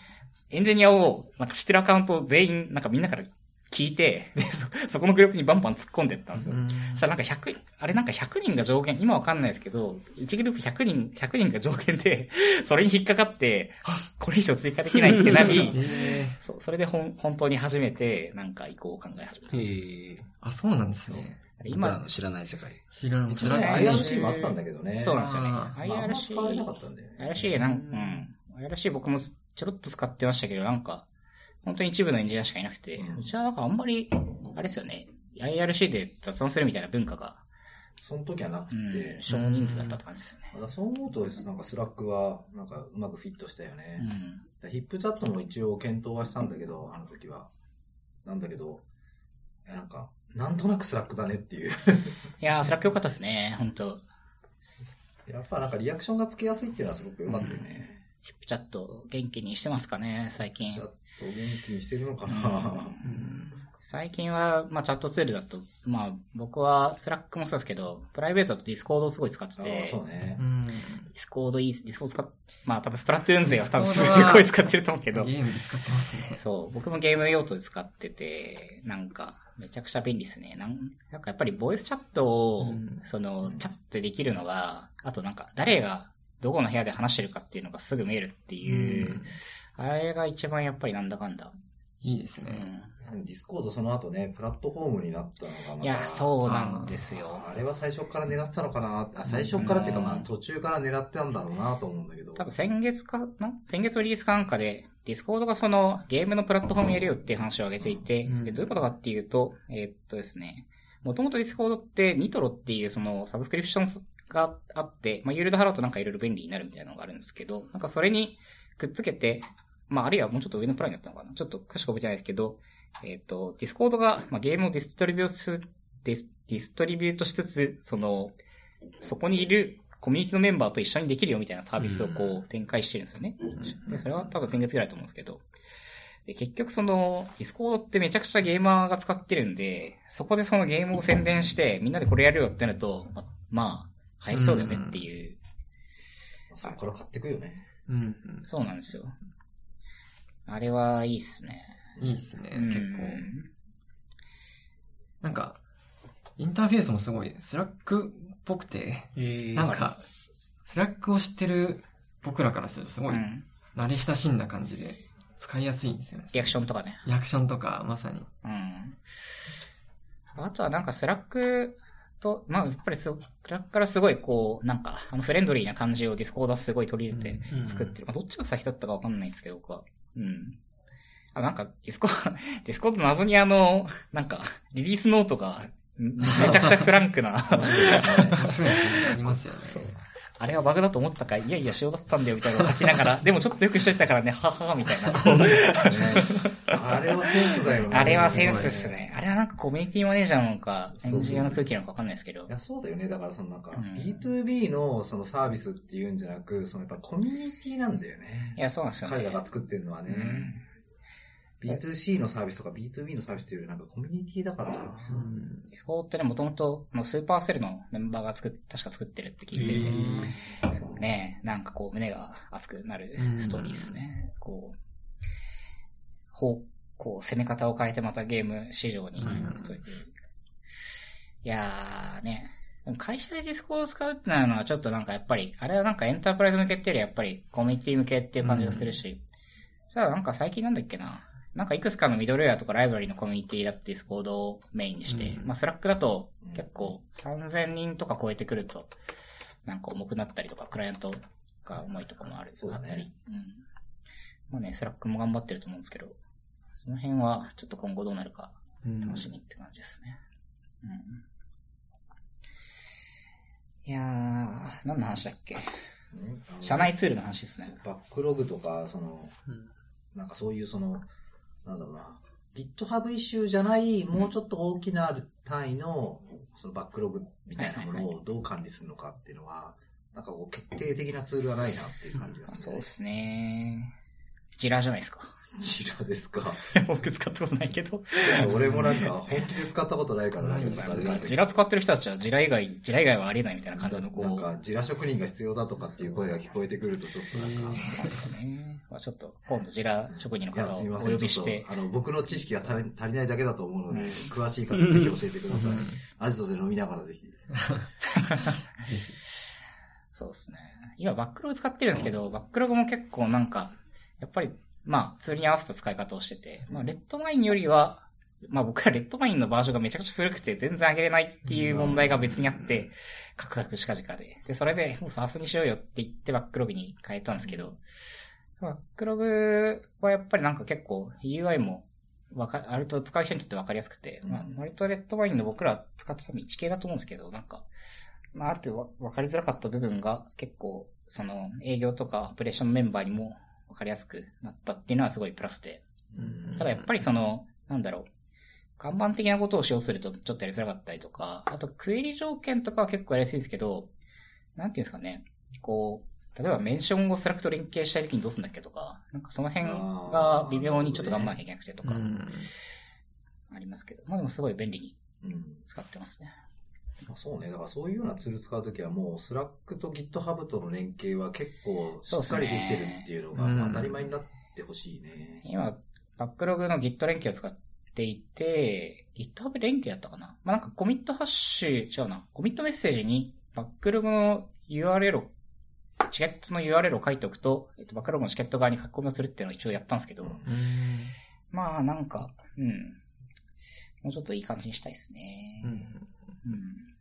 エンジニアを、なんか知ってるアカウントを全員、なんかみんなから聞いて、で、そ、そこのグループにバンバン突っ込んでったんですよ。そしたらなんか100、あれなんか100人が上限、今わかんないですけど、1グループ100人、100人が上限で、それに引っかかって、あこれ以上追加できないってなり、えそう、それでほん、本当に初めて、なんか移行を考え始めた。へーあ、そうなんですね。今、僕らの知らない世界。知らん、一応ね知らない。IRC もあったんだけどね。そうなんですよね。あまああんま使われなか IRC、ったんだよね。IRC なん、うん。IRC 僕もちょろっと使ってましたけど、なんか、本当に一部のエンジニアしかいなくて、うちはなんかあんまり、あれですよね。IRC で雑談するみたいな文化が、その時はなくうんて、、少人数だったって感じですよね。そう思うと、なんかスラックは、なんかうまくフィットしたようね。ん。ヒップチャットも一応検討はしたんだけど、あの時は。なんだけど、なんか、なんとなくスラックだねっていう。いやー、スラック良かったですね、本当やっぱなんかリアクションがつけやすいっていうのはすごく良かったよね。ヒップチャット元気にしてますかね、最近。チャット元気にしてるのかな、うんうん最近は、まあチャットツールだと、まあ僕はスラックもそうですけど、プライベートだとディスコードをすごい使ってあて、あ、そうねう。ん。ディスコードいい、ディスコード使っ、まあ多分スプラトゥーン勢は多分すごい使ってると思うけどゲ、ームで使ってますね。そう、僕もゲーム用途で使ってて、なんか、めちゃくちゃ便利ですね。なんなんかやっぱりボイスチャットを、うんその、チャットできるのが、あとなんか、誰がどこの部屋で話してるかっていうのがすぐ見えるっていう、あれが一番やっぱりなんだかんだ。いいですね。うん。ディスコードその後ね、プラットフォームになったのがまたいや、そうなんですよ。あれは最初から狙ってたのかなあ最初からっていうか、うんまあ途中から狙ってたんだろうなと思うんだけど。多分先月かな先月のリリースかなんかで、ディスコードがそのゲームのプラットフォームやるよっていう話を挙げていて、うんでどういうことかっていうと、えーっとですね、もともとディスコードってニトロっていうそのサブスクリプションがあって、まあ、有料で払うとなんかいろいろ便利になるみたいなのがあるんですけど、なんかそれにくっつけて、まあ、あるいはもうちょっと上のプランになったのかなちょっと詳しく覚えてないですけど、えーっと、ディスコードが、まあ、ゲームをディストリビュートす、ディスディストリビュートしつつ、その、そこにいるコミュニティのメンバーと一緒にできるよみたいなサービスをこう展開してるんですよね。で、それは多分先月ぐらいだと思うんですけど。で、結局その、ディスコードってめちゃくちゃゲーマーが使ってるんで、そこでそのゲームを宣伝して、みんなでこれやるよってなると、ま、まあ、流行りそうだよねっていう。まあそこから買ってくよね。うん。そうなんですよ。あれはいいっすね。いいですね、うん結構。なんか、インターフェースもすごい、スラックっぽくて、えなんか、スラックを知ってる僕らからするとすごいうん。慣れ親しんだ感じで使いやすいんですよね。リアクションとかね。リアクションとか、まさに。うん。あとはなんかスラックと、まあやっぱりスラックからすごいこう、なんか、あのフレンドリーな感じをディスコードはすごい取り入れてうん作ってる。まあどっちが先だったかわかんないんですけど、僕は。うん。あ、なんかディスコ、ディスコー ド謎にあの、なんか、リリースノートが、んめちゃくちゃフランクな。ありますよね。そうあれはバグだと思ったか、い？やいや仕様だったんだよみたいなのを書きながら、でもちょっとよくしといたからね、はははみたいな。あれはセンスだよね。あれはセンスっすね。あれはなんかコミュニティマネージャーなのか、エンジニアの空気なのかわかんないですけどい。や、そうだよね。だからそのなんか、うん B2B のそのサービスっていうんじゃなく、そのやっぱコミュニティなんだよね。いや、そうなんですよね。彼らが作ってるのはね。うん B2C のサービスとか B2B のサービスっていうよりなんかコミュニティだからな。うん。ディスコってね、もともと、スーパーセルのメンバーが作っ、確か作ってるって聞いてて、そうね、なん。かこう、胸が熱くなるストーリーですね。こう、方こう、攻め方を変えてまたゲーム市場にという。いやーね、会社でディスコードを使うってなるのはちょっとなん。かやっぱり、あれはなん。かエンタープライズ向けっていうよりやっぱりコミュニティ向けっていう感じがするし、ただなん。か最近なん。だっけな、なんかいくつかのミドルウェアとかライブラリのコミュニティだってディスコードをメインにして、うんまあスラックだと結構3000人とか超えてくると、なんか重くなったりとか、クライアントが重いとかもある。そうだねあったり。うん。まあね、スラックも頑張ってると思うんですけど、その辺はちょっと今後どうなるかうん楽しみって感じですね。うん。いやー、何の話だっけ？社内ツールの話ですね。バックログとか、その、うんなんかそういうその、なんだろうな、GitHub イシューじゃない、もうちょっと大きな単位の、そのバックログみたいなものをどう管理するのかっていうのは、なんかこう決定的なツールはないなっていう感じがする、そうですね。ジラじゃないですか。ジラですか。僕使ったことないけど。俺もなんか本気で使ったことないから、なんなジラ使ってる人たちはジラ以外、ジラ以外はありえないみたいな感じのど、こう。なんかジラ職人が必要だとかっていう声が聞こえてくると、ちょっとなんか、なんですかね。まあちょっと、今度ジラ職人の方をおすみません。呼びしてあの、僕の知識が足り足りないだけだと思うので、うん詳しい方ぜひ教えてください。アジトで飲みながらぜひ。そうですね。今バックログ使ってるんですけど、バックログも結構なんか、やっぱり、まあ、ツールに合わせた使い方をしてて、まあ、レッドマインよりは、まあ僕はレッドマインのバージョンがめちゃくちゃ古くて全然上げれないっていう問題が別にあって、カクカクしかじかで。で、それでもうサースにしようよって言ってバックログに変えたんですけど、バックログはやっぱりなんか結構 UI もわか、あると使う人にとってわかりやすくて、まあ割とレッドマインの僕ら使ってたの1系だと思うんですけど、なんか、まあある程度わわかりづらかった部分が結構、その営業とかオペレーションメンバーにもわかりやすくなったっていうのはすごいプラスで、ただやっぱりその、なんだろう、看板的なことを使用するとちょっとやりづらかったりとか、あとクエリ条件とかは結構やりやすいですけど、なんていうんですかね、こう、例えばメンションをスラックと連携したいときにどうするんだっけとか、なんかその辺が微妙にちょっと頑張らなきゃいけなくてとか、うん。ありますけど、まあでもすごい便利にうん。使ってますね。まあそうね。だからそういうようなツール使うときはもう、 Slack と GitHub との連携は結構しっかりできてるっていうのが当たり前になってほしいね。今、 Backlog の Git 連携を使っていて、GitHub 連携やったかな？まあなんかコミットハッシュ、違うな。コミットメッセージに Backlog の URL を、チケットの URL を書いておくと、えっと、 Backlog のチケット側に書き込みをするっていうのを一応やったんですけど、うんまあなんか、うん。もうちょっといい感じにしたいですね。うん。うん。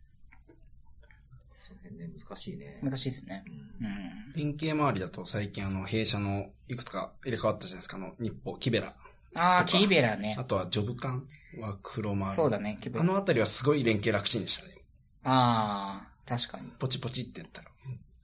その辺ね、難しいね。難しいですね。うんうん。連携周りだと最近あの、弊社のいくつか入れ替わったじゃないですか、あの、日報、 Kibela。ああ、 Kibela ね。あとはジョブカン、ワークフロー周り。そうだね、 Kibela。あのあたりはすごい連携楽ちんでしたね。ああ、確かに。ポチポチってやったら。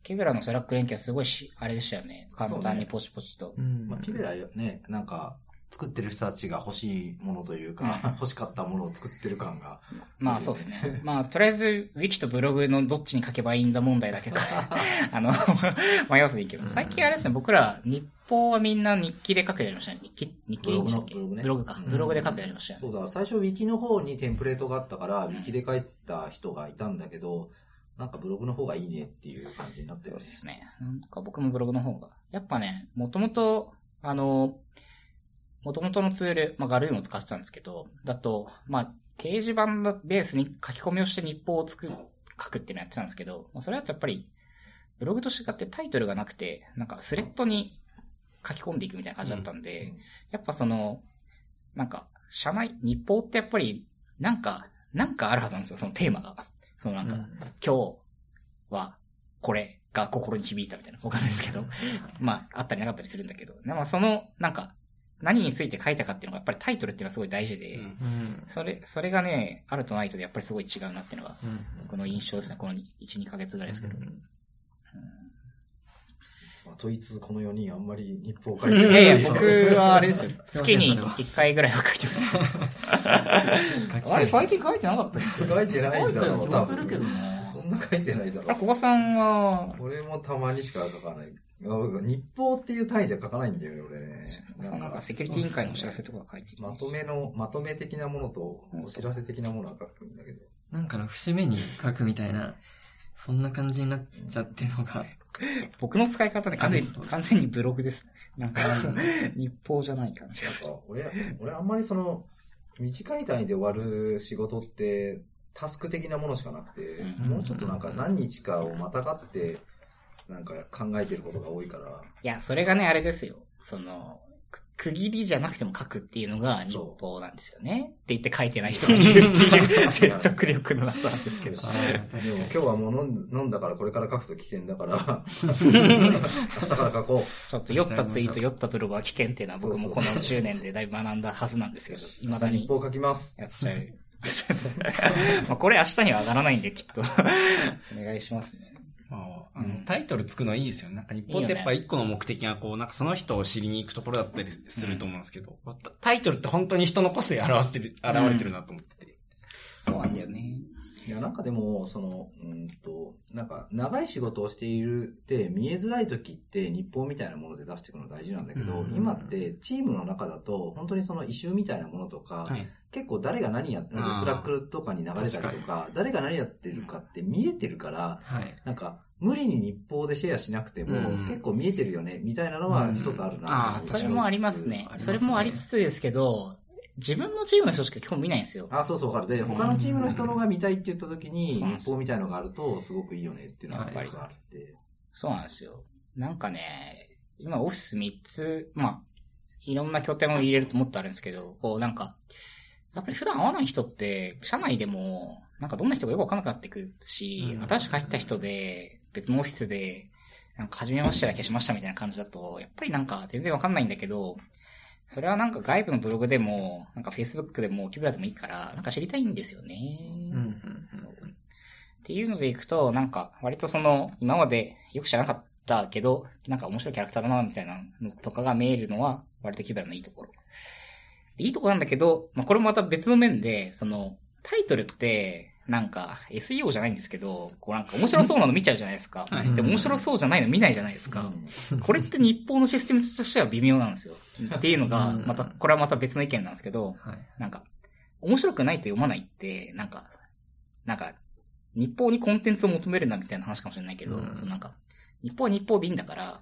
Kibela の Slack 連携はすごいし、あれでしたよね。簡単にポチポチと。うん。まあ、 Kibela ね、なんか、作ってる人たちが欲しいものというか、欲しかったものを作ってる感が。まあそうですね。まあとりあえず、ウィキとブログのどっちに書けばいいんだ問題だけど、あの、迷わずでいいけど。最近あれですね、僕ら、日報はみんな日記で書くようになりましたね。日記、日記でブログのブログねブログか。うんブログで書くようになりましたよね。そうだ、最初ウィキの方にテンプレートがあったから、ウィキで書いてた人がいたんだけど、なんかブログの方がいいねっていう感じになってそうるで。すね。なんか僕もブログの方が。やっぱね、もともと、あの、もともとのツール、まあ、ガルーンを使ってたんですけど、だと、まあ、掲示板のベースに書き込みをして日報を作る、書くっていうのをやってたんですけど、まあ、それだとやっぱり、ブログと違ってタイトルがなくて、なんかスレッドに書き込んでいくみたいな感じだったんで、やっぱその、なんか、社内、日報ってやっぱり、なんか、なんかあるはずなんですよ、そのテーマが。そのなんか、今日はこれが心に響いたみたいな、わかんないですけど、まあ、あったりなかったりするんだけど、でもその、なんか、何について書いたかっていうのがやっぱりタイトルっていうのはすごい大事で、うんうん。それ、それがね、あるとないとでやっぱりすごい違うなっていうのが、うん。僕の印象ですね、この1、2ヶ月ぐらいですけど。うんまあ、問いつつこの4人あんまり日報を書いいてやいや、そう僕はあれですよ。月にせんそれは1回ぐらいは書いてます。あれ、最近書いてなかったっけ？書いてないだろう、書いてる気がするけどねそんな書いてないだろ小賀さんは、う。俺もたまにしか書かない。あ日報っていう単位じゃ書かないんだよね、俺ね。なんかセキュリティ委員会のお知らせとか書いてる。まとめの、まとめ的なものと、お知らせ的なものは書くんだけど。なんかの節目に書くみたいな、そんな感じになっちゃってるのが、僕の使い方ね、完全に完全にブログです。なんか、日報じゃない感じ。なんか、俺、俺あんまりその、短い単位で終わる仕事って、タスク的なものしかなくて、うんもうちょっとなんか何日かをまたがって、なんか考えてることが多いから、いや、それがね、あれですよ。その、く区切りじゃなくても書くっていうのが日報なんですよね。って言って書いてない人がいるっていう 説得力のなさなんですけど。でも今日はもう飲ん飲んだからこれから書くと危険だから、明日から書こちょっと酔ったツイート、酔ったブログは危険っていうのは僕もこの10年でだいぶ学んだはずなんですけど、う。未だに日報書きますや。っちゃう。まあこれ明日には上がらないんで、きっと。お願いしますね。まあ、の、タイトルつくのはいいですよね。なんか日報ってやっぱ一個の目的がこう、なんかその人を知りに行くところだったりすると思うんですけど、タタイトルって本当に人の個性表してる、現れてるなと思ってて。そうなんだよね。いや、なんかでも、その、うんと、なんか、長い仕事をしているって、見えづらい時って、日報みたいなもので出していくの大事なんだけど、うん。今って、チームの中だと、本当にその、 issue みたいなものとか、はい。結構誰が何やってる Slack とかに流れたりとか、誰が何やってるかって見えてるから、はい。なんか、無理に日報でシェアしなくても、うん。結構見えてるよね、みたいなのは一つあるな、ああ、それも。ありますね。それもありつつですけど、自分のチームの人しか基本見ないんですよ。あ、そうそう、わかる。で、他のチームの人のが見たいって言った時に、うん日報みたいのがあると、すごくいいよねっていうのははいすごくあるって。そうなんですよ。なんかね、今オフィス3つ、まあ、いろんな拠点を入れるともっとあるんですけど、こうなんか、やっぱり普段会わない人って、社内でも、なんかどんな人がよくわかんなくなってくるし、うん新しく入った人で、別のオフィスで、なんか初めましてだけしましたみたいな感じだと、やっぱりなんか全然わかんないんだけど、それはなんか外部のブログでも、なんか Facebook でも、キブラでもいいから、なんか知りたいんですよね。うんうんっていうのでいくと、なんか、割とその、今までよく知らなかったけど、なんか面白いキャラクターだな、みたいなのとかが見えるのは、割とキブラのいいところ。いいところなんだけど、まあ、これもまた別の面で、その、タイトルって、なんか、SEO じゃないんですけど、こうなんか面白そうなの見ちゃうじゃないですか。はいでも面白そうじゃないの見ないじゃないですか。うんこれって日報のシステムとしては微妙なんですよ。っていうのがうん、また、これはまた別の意見なんですけど、はい。なんか、面白くないと読まないって、なんか、なんか、日報にコンテンツを求めるなみたいな話かもしれないけど、うんそのなんか、日報は日報でいいんだから、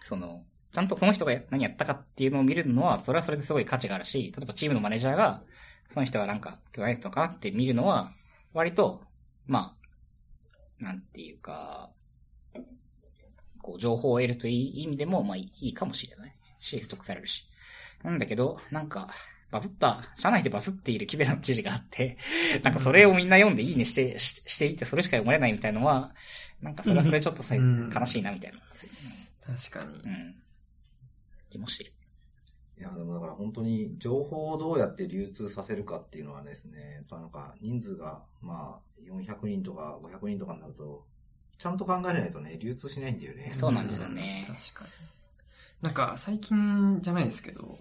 その、ちゃんとその人が何やったかっていうのを見るのは、それはそれですごい価値があるし、例えばチームのマネージャーが、その人がなんか、今日何やったのかなって見るのは、割と、まあ、なんていうか、こう、情報を得るという意味でも、まあいいかもしれないし、ストックされるし。なんだけど、なんか、バズった、社内でバズっているキベラの記事があって、なんかそれをみんな読んでいいねして、ししていって、それしか読まれないみたいのは、なんかそれはそれちょっとさ、うん悲しいなみたいな。確かにう。ん。気もしてる。いや、でもだから本当に情報をどうやって流通させるかっていうのはですね、やっぱなんか人数がまあ400人とか500人とかになると、ちゃんと考えないとね、流通しないんだよね。そうなんですよね確かに。なんか、最近じゃないですけど、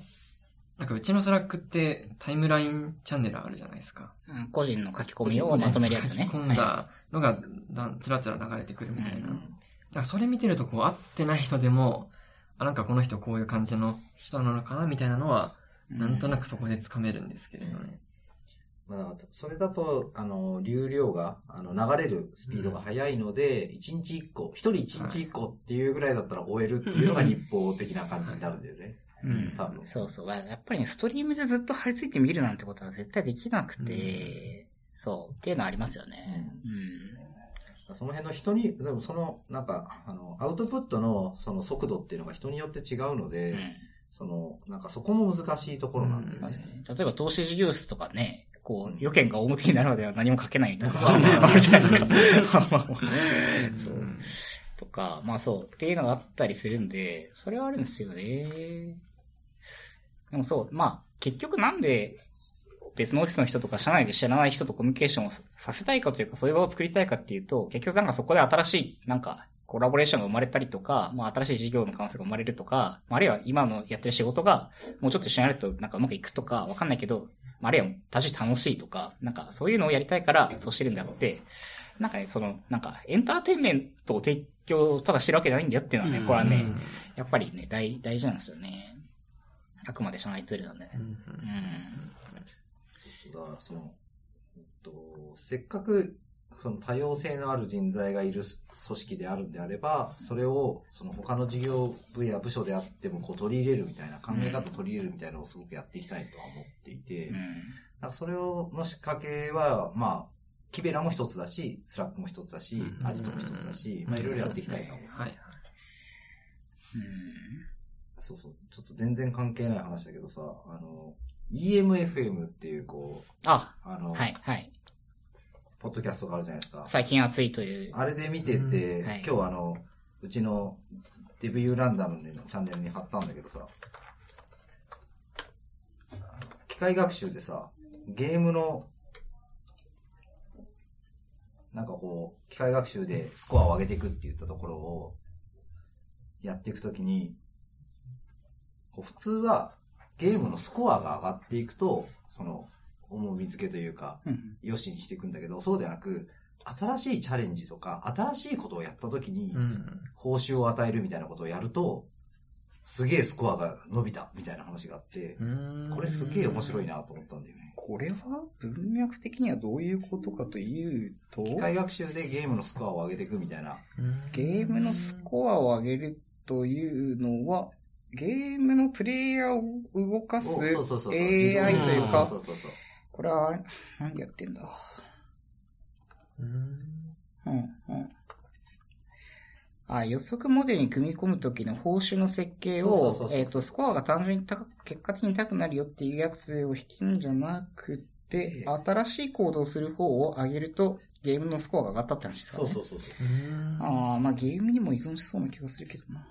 なんかうちの Slack ってタイムラインチャンネルあるじゃないですか。うん個人の書き込みをまとめるやつね。書き込んだのがだんだんつらつら流れてくるみたいな。うんなんかそれ見てるとこう会ってない人でも、あ、なんかこの人こういう感じの人なのかなみたいなのは、なんとなくそこでつかめるんですけれどね。まあ、それだと、あの、流量が、あの、流れるスピードが速いので、1日1個、1人1日1個っていうぐらいだったら終えるっていうのが日報的な感じになるんだよね。うん多分。そうそう。やっぱりね、ストリームでずっと張り付いて見るなんてことは絶対できなくて、そう。っていうのはありますよね。うん。その辺の人に、でもその、なんか、あの、アウトプットのその速度っていうのが人によって違うので、うんその、なんかそこも難しいところなんですね。ね例えば投資事業室とかね、こう、予見が表になるまでは何も書けないみたいな。まあるじゃないですか。そううんとか、まあそう、っていうのがあったりするんで、それはあるんですよね。でもそう、まあ、結局なんで、別のオフィスの人とか社内で知らない人とコミュニケーションをささせたいかというか、そういう場を作りたいかっていうと、結局なんかそこで新しい、なんか、コラボレーションが生まれたりとか、まあ新しい事業の可能性が生まれるとか、まああるいは今のやってる仕事が、もうちょっと一緒にやるとなんかうまくいくとか、わかんないけど、まああるいは単純に楽しいとか、なんかそういうのをやりたいからそうしてるんであって、なんかね、その、なんかエンターテインメントを提供ただしてるわけじゃないんだよっていうのはね、うんこれはね、うんやっぱりね、大、大事なんですよね。あくまで社内ツールなんでね。うんうん。だからその、えっと、せっかく、その多様性のある人材がいる組織であるんであれば、それを、その他の事業部や部署であってもこう取り入れるみたいな、考え方取り入れるみたいなのをすごくやっていきたいとは思っていて、うん。それを、の仕掛けは、まあ、 Kibela も一つだし、 Slack も一つだし、うん ajito も一つだし、まあいろいろやっていきたいと思う。はいはい。そうそう。ちょっと全然関係ない話だけどさ、あの、EMFM っていうこう、あ、あの、はい、はい。ポッドキャストがあるじゃないですか。最近熱いという。あれで見てて、うんはい今日あの、うちの dev random のチャンネルに貼ったんだけどさ、機械学習でさ、ゲームの、なんかこう、機械学習でスコアを上げていくって言ったところを、やっていくときに、こう普通はゲームのスコアが上がっていくと、その、重み付けというか、うん。良しにしていくんだけど、そうではなく、新しいチャレンジとか、新しいことをやった時にう、ん。報酬を与えるみたいなことをやると、すげえスコアが伸びた、みたいな話があって、これすげえ面白いなと思ったんだよね。これは文脈的にはどういうことかというと、機械学習でゲームのスコアを上げていくみたいな。うん。ゲームのスコアを上げるというのは、ゲームのプレイヤーを動かす。AI というか。これは、何やってんだ？うん。うん、うん。あ、予測モデルに組み込むときの報酬の設計をえっと、スコアが単純に高く、結果的に高くなるよっていうやつを引きんじゃなくて、新しい行動をする方を上げると、ゲームのスコアが上がったって話ですかね。そうそうそうそう。うん。ああ、まあゲームにも依存しそうな気がするけどな。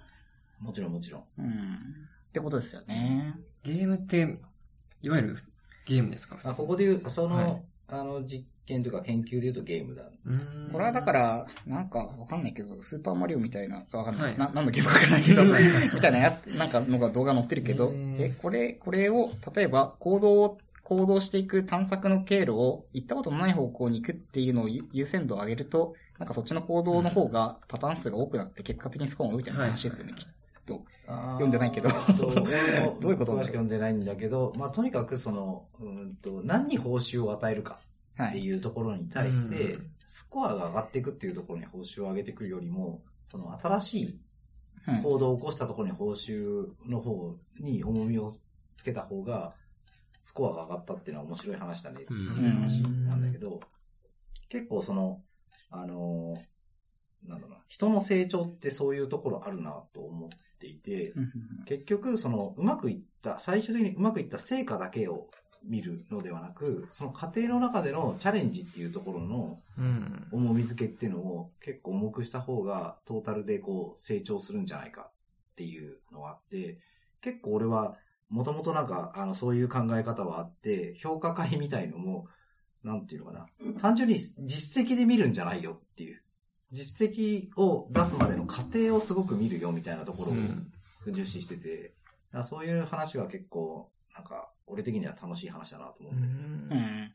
もちろんもちろん。うん。ってことですよね。ゲームって、いわゆるゲームですか？あ、ここで言う、その、はいあの実験というか研究で言うとゲームだ。うん。これはだから、なんかわかんないけど、スーパーマリオみたいな、わかんない。はいな、なんのゲームかわかんないけど、みたいなやつ、なんかのが動画載ってるけど、え、これ、これを、例えば、行動を、行動していく探索の経路を、行ったことのない方向に行くっていうのを優優先度を上げると、なんかそっちの行動の方が、パターン数が多くなって、結果的にスコアが伸びたみたいな話ですよね、きっと。と。読読んでないけど。どう どういうこと詳しく読んでないんだけど、まあ、とにかくその、うんと、何に報酬を与えるかってはい。いうところに対してうん、スコアが上がっていくっていうところに報酬を上げてくるよりも、その新しいうん行動を起こしたところに報酬の方に重みをつけた方が、スコアが上がったっていうのは面白い話だね。っていう話なんだけど、結構その、あのーなんだろうな、人の成長ってそういうところあるなと思っていて、うん結局、その、うまくいった、最終的にうまくいった成果だけを見るのではなく、その過程の中でのチャレンジっていうところのうん。重み付けっていうのを結構重くした方がトータルでこう成長するんじゃないかっていうのがあって、結構俺はもともとなんかあのそういう考え方はあって、評価会みたいのも、なんていうのかな、単純に実績で見るんじゃないよっていう。実績を出すまでの過程をすごく見るよみたいなところをうん重視してて、だからそういう話は結構、なんか、俺的には楽しい話だなと思ううんだよね。うん。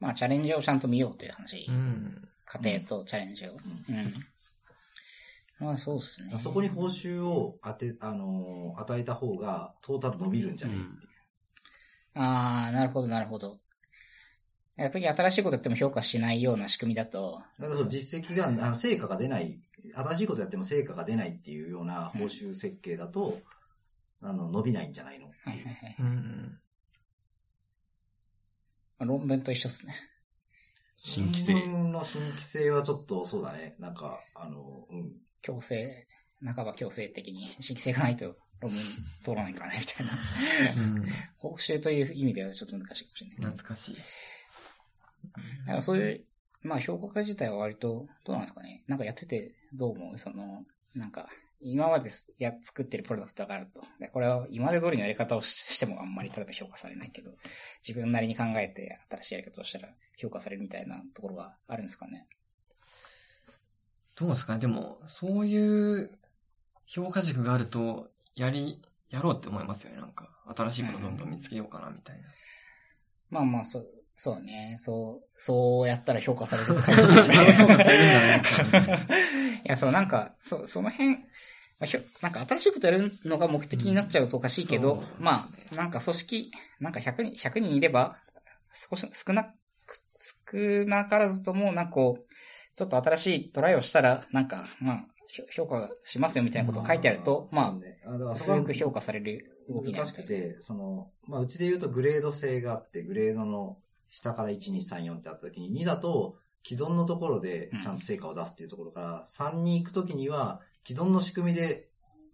まあ、チャレンジをちゃんと見ようという話。うん。過程とチャレンジを。うん。まあ、そうですね。そこに報酬を当て、あのー与えた方が、トータル伸びるんじゃないう。ああ、なるほど、なるほど。逆に新しいことやっても評価しないような仕組みだと、だからそう実績が、あの、成果が出ない、新しいことやっても成果が出ないっていうような報酬設計だと、あの、伸びないんじゃないの？はいはいはい。うん。まあ論文と一緒っすね。新規性。論文の新規性はちょっと、そうだね。なんか、あの、うん。強制、半ば強制的に新規性がないと論文通らないからね、みたいな。うん。報酬という意味ではちょっと難しいかもしれない。懐かしい。だからそういう、まあ評価会自体は割と、どうなんですかね。なんかやっててどう思う？その、なんか、今まですや、作ってるプロダクトがあると。でこれは今まで通りのやり方をししてもあんまり例えば評価されないけど、自分なりに考えて新しいやり方をしたら評価されるみたいなところがあるんですかね？どうですかねでも、そういう評価軸があると、やり、やろうって思いますよね。なんか、新しいことどんどん見つけようかな、みたいな。まあまあ、そう、そうね。そう、そうやったら評価されるとか。評価されるんじゃないや、そう、なんか、そ、その辺、まあひょなんか新しいことやるのが目的になっちゃうとおかしいけど、うんそうまあ、なんか組織、なんか100人、100人いれば、少し、少なく、少なからずとも、なんかこう、ちょっと新しいトライをしたら、なんか、まあ、評価しますよみたいなことを書いてあると、まあだかあ、らそこは薄く評価される動きにな難るみたいな。しくて、その、まあ、うちで言うとグレード制があって、グレードの下から1、2、3、4ってあった時に、2だと既存のところでちゃんと成果を出すっていうところから、3に行く時には、既存の仕組みで、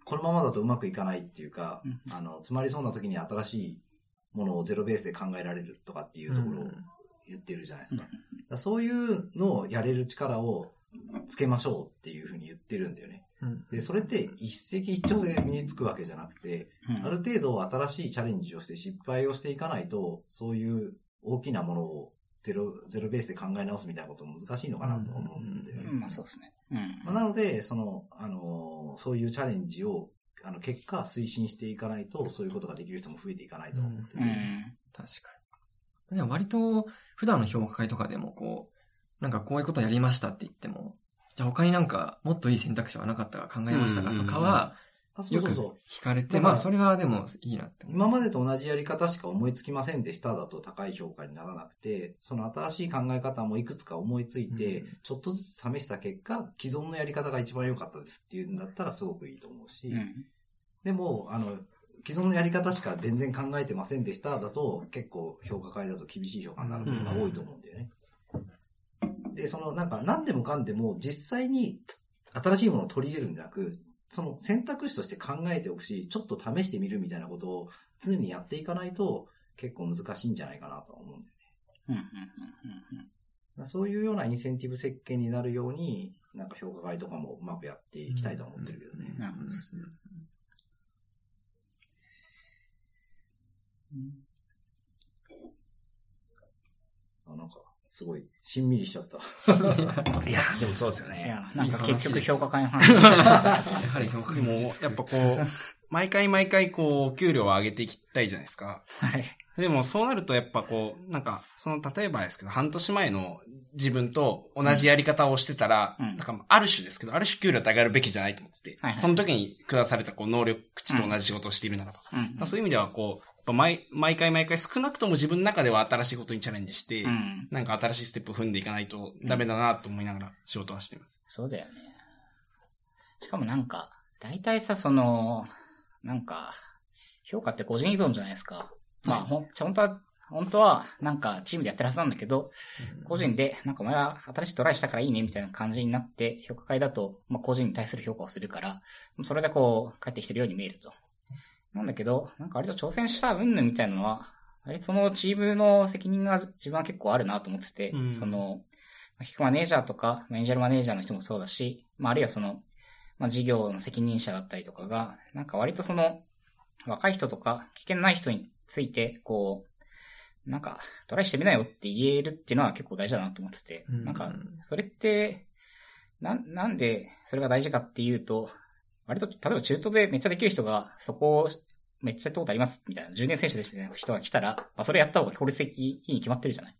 このままだとうまくいかないっていうか、うんあの、詰まりそうな時に新しいものをゼロベースで考えられるとかっていうところを言ってるじゃないですか。だからそういうのをやれる力をつけましょうっていうふうに言ってるんだよね。うん。で、それって一石一鳥で身につくわけじゃなくて、うんある程度新しいチャレンジをして失敗をしていかないと、そういう大きなものをゼロ、ゼロベースで考え直すみたいなことも難しいのかなと思うんだよね。うんまあそうですね。うん。まあ、なので、その、あのーそういうチャレンジを、あの、結果推進していかないと、そういうことができる人も増えていかないと思ってる。うん。確かに。でも割と、普段の評価会とかでもこう、なんかこういうことやりましたって言っても、じゃあ他になんかもっといい選択肢はなかったか考えましたかとかは、あ、そうそうそう。聞かれて、まあそれはでもいいなって今までと同じやり方しか思いつきませんでしただと高い評価にならなくて、その新しい考え方もいくつか思いついて、うんちょっとずつ試した結果、既存のやり方が一番良かったですっていうんだったらすごくいいと思うし、うん。でも、あの、既存のやり方しか全然考えてませんでしただと、結構評価会だと厳しい評価になることが多いと思うんだよね。で、その、なんか何でもかんでも実際に新しいものを取り入れるんじゃなく、その選択肢として考えておくし、ちょっと試してみるみたいなことを常にやっていかないと結構難しいんじゃないかなとは思うんだよね。そういうようなインセンティブ設計になるように、なんか評価会とかもうまくやっていきたいとは思ってるけどね。あなんか、すごい、しんみりしちゃった。いや、でもそうですよいね。や、なんか結局評価会の話やはり評価でも、やっぱこう、毎回毎回こう、給料を上げていきたいじゃないですか。はい。でもそうなるとやっぱこう、なんか、その例えばですけど、半年前の自分と同じやり方をしてたら、うんなんかある種ですけど、ある種給料って上がるべきじゃないと思ってて、はいはいその時に下されたこう能力値と同じ仕事をしているならば。うんまあ、そういう意味ではこう、毎毎回毎回少なくとも自分の中では新しいことにチャレンジして、うん。なんか新しいステップを踏んでいかないとダメだなと思いながら仕事はしています。そうだよね。しかもなんか、大体さ、その、なんか、評価って個人依存じゃないですか。まあ、ほん、本当は、本当は、なんか、チームでやってるはずなんだけど、個人で、なんかお前は新しいトライしたからいいね、みたいな感じになって、評価会だと、まあ、個人に対する評価をするから、それでこう、返ってきてるように見えると。なんだけど、なんか割と挑戦した云々みたいなのは、割とそのチームの責任が自分は結構あるなと思ってて、うん。その、結局マネージャーとか、エンジェルマネージャーの人もそうだし、まあ、あるいはその、まあ、事業の責任者だったりとかが、なんか割とその、若い人とか、危険ない人について、こう、なんか、トライしてみなよって言えるっていうのは結構大事だなと思ってて、うん。なんか、それって、なん、なんでそれが大事かっていうと、割と、例えば中途でめっちゃできる人が、そこをめっちゃやったことあります、みたいな、10年選手ですみたいな人が来たら、まあ、それやった方が効率的いいに決まってるじゃない。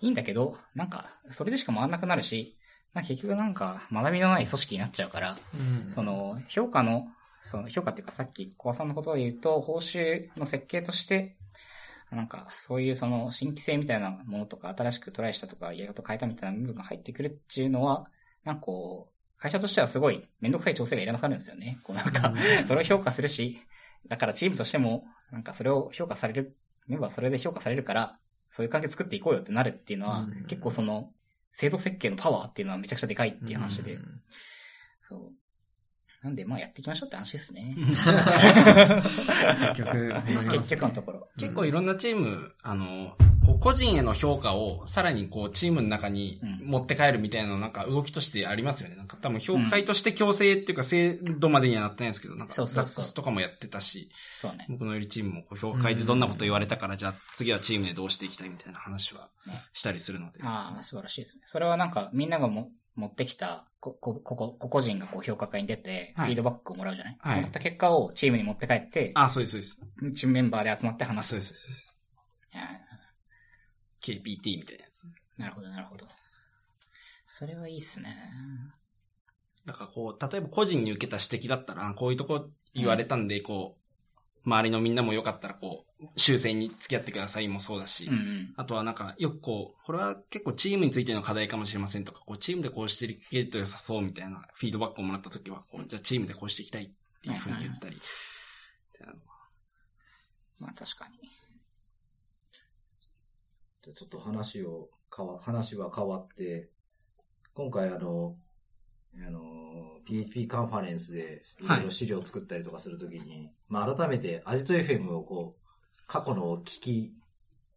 いいんだけど、なんか、それでしか回んなくなるし、な結局なんか、学びのない組織になっちゃうから、うんそ、の、評価の、その評価っていうかさっき小川さんの言葉で言うと、報酬の設計として、なんか、そういうその新規性みたいなものとか、新しくトライしたとか、やり方変えたみたいな部分が入ってくるっていうのは、なんかこう、会社としてはすごいめんどくさい調整がいらなくなるんですよね。こうなんか、それを評価するし、だからチームとしても、なんかそれを評価される、メンバーはそれで評価されるから、そういう関係作っていこうよってなるっていうのは、うん結構その、制度設計のパワーっていうのはめちゃくちゃでかいっていう話で、うんそう。なんで、まあやっていきましょうって話ですね。結局、結局のところ。結構いろんなチーム、あの、こう個人への評価をさらにこうチームの中にうん持って帰るみたいなのなんか動きとしてありますよね。なんか多分評価として強制っていうか制度までにはなってないんですけど、なんかザックスとかもやってたし、そうね。僕のよりチームもこう評価会でどんなこと言われたから、じゃあ次はチームでどうしていきたいみたいな話はねしたりするので。ああ、素晴らしいですね。それはなんか、みんながも持ってきた、こ、こ、ここ、個々人がこう評価会に出て、フはいィードバックをもらうじゃない、はいもらった結果をチームに持って帰って、あ、そうです、そうです。チームメンバーで集まってあ、話す。そうです、そうです。KPT みたいなやつ。なるほど、なるほど。それはいいっすね。だからこう、例えば個人に受けた指摘だったら、あこういうとこ言われたんで、こう、周りのみんなもよかったらこう、修正に付き合ってくださいもそうだし、うんうん。あとはなんか、よくこう、これは結構チームについての課題かもしれませんとか、こう、チームでこうしていけると良さそうみたいなフィードバックをもらったときは、こう、じゃあチームでこうしていきたいっていうふうに言ったり。まあ確かに。でちょっと話を、かわ、話は変わって、今回あの、あの、PHP カンファレンスでいろいろ資料を作ったりとかするときに、まあ改めてアジト FM をこう、過去のを聞き、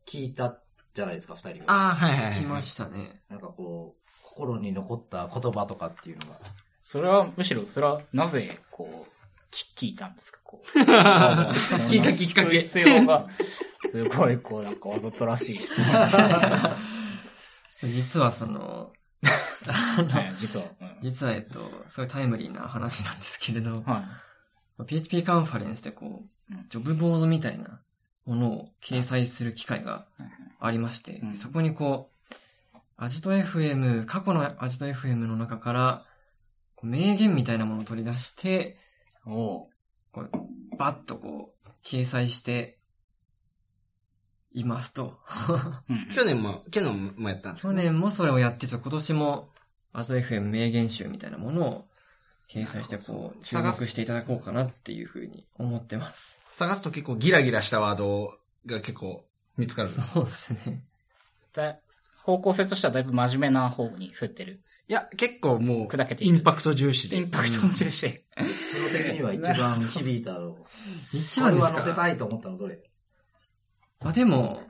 聞いたじゃないですか、二人は。ああ、はいはいはい。聞きましたね。なんかこう、心に残った言葉とかっていうのが。それは、むしろ、それは、なぜ、こう、聞聞いたんですかこう。聞いたきっかけ必要が、すごい、こう、なんかわざとらしい質問。実はそ の、はい、実は。うん実はえっと、すごいタイムリーな話なんですけれど、はい。PHP カンファレンスでこううん、ジョブボードみたいなものを掲載する機会がありまして、うんそこにこう、アジト FM、過去のアジト FM の中から、名言みたいなものを取り出して、おうこうバッとこう、掲載していますと。うん 去年も、去年もやったんです去年もそれをやって、ちょっと今年もアジト FM 名言集みたいなものを掲載して、こう、注目していただこうかなっていうふうに思ってます。探すと結構ギラギラしたワードが結構見つかる。そうですね。だ方向性としてはだいぶ真面目な方に振ってる。いや、結構もう、砕けてインパクト重視で。インパクトの重視。プロ的には一番響いたの。一番ですか？は載せたいと思ったのどれ？まあでも、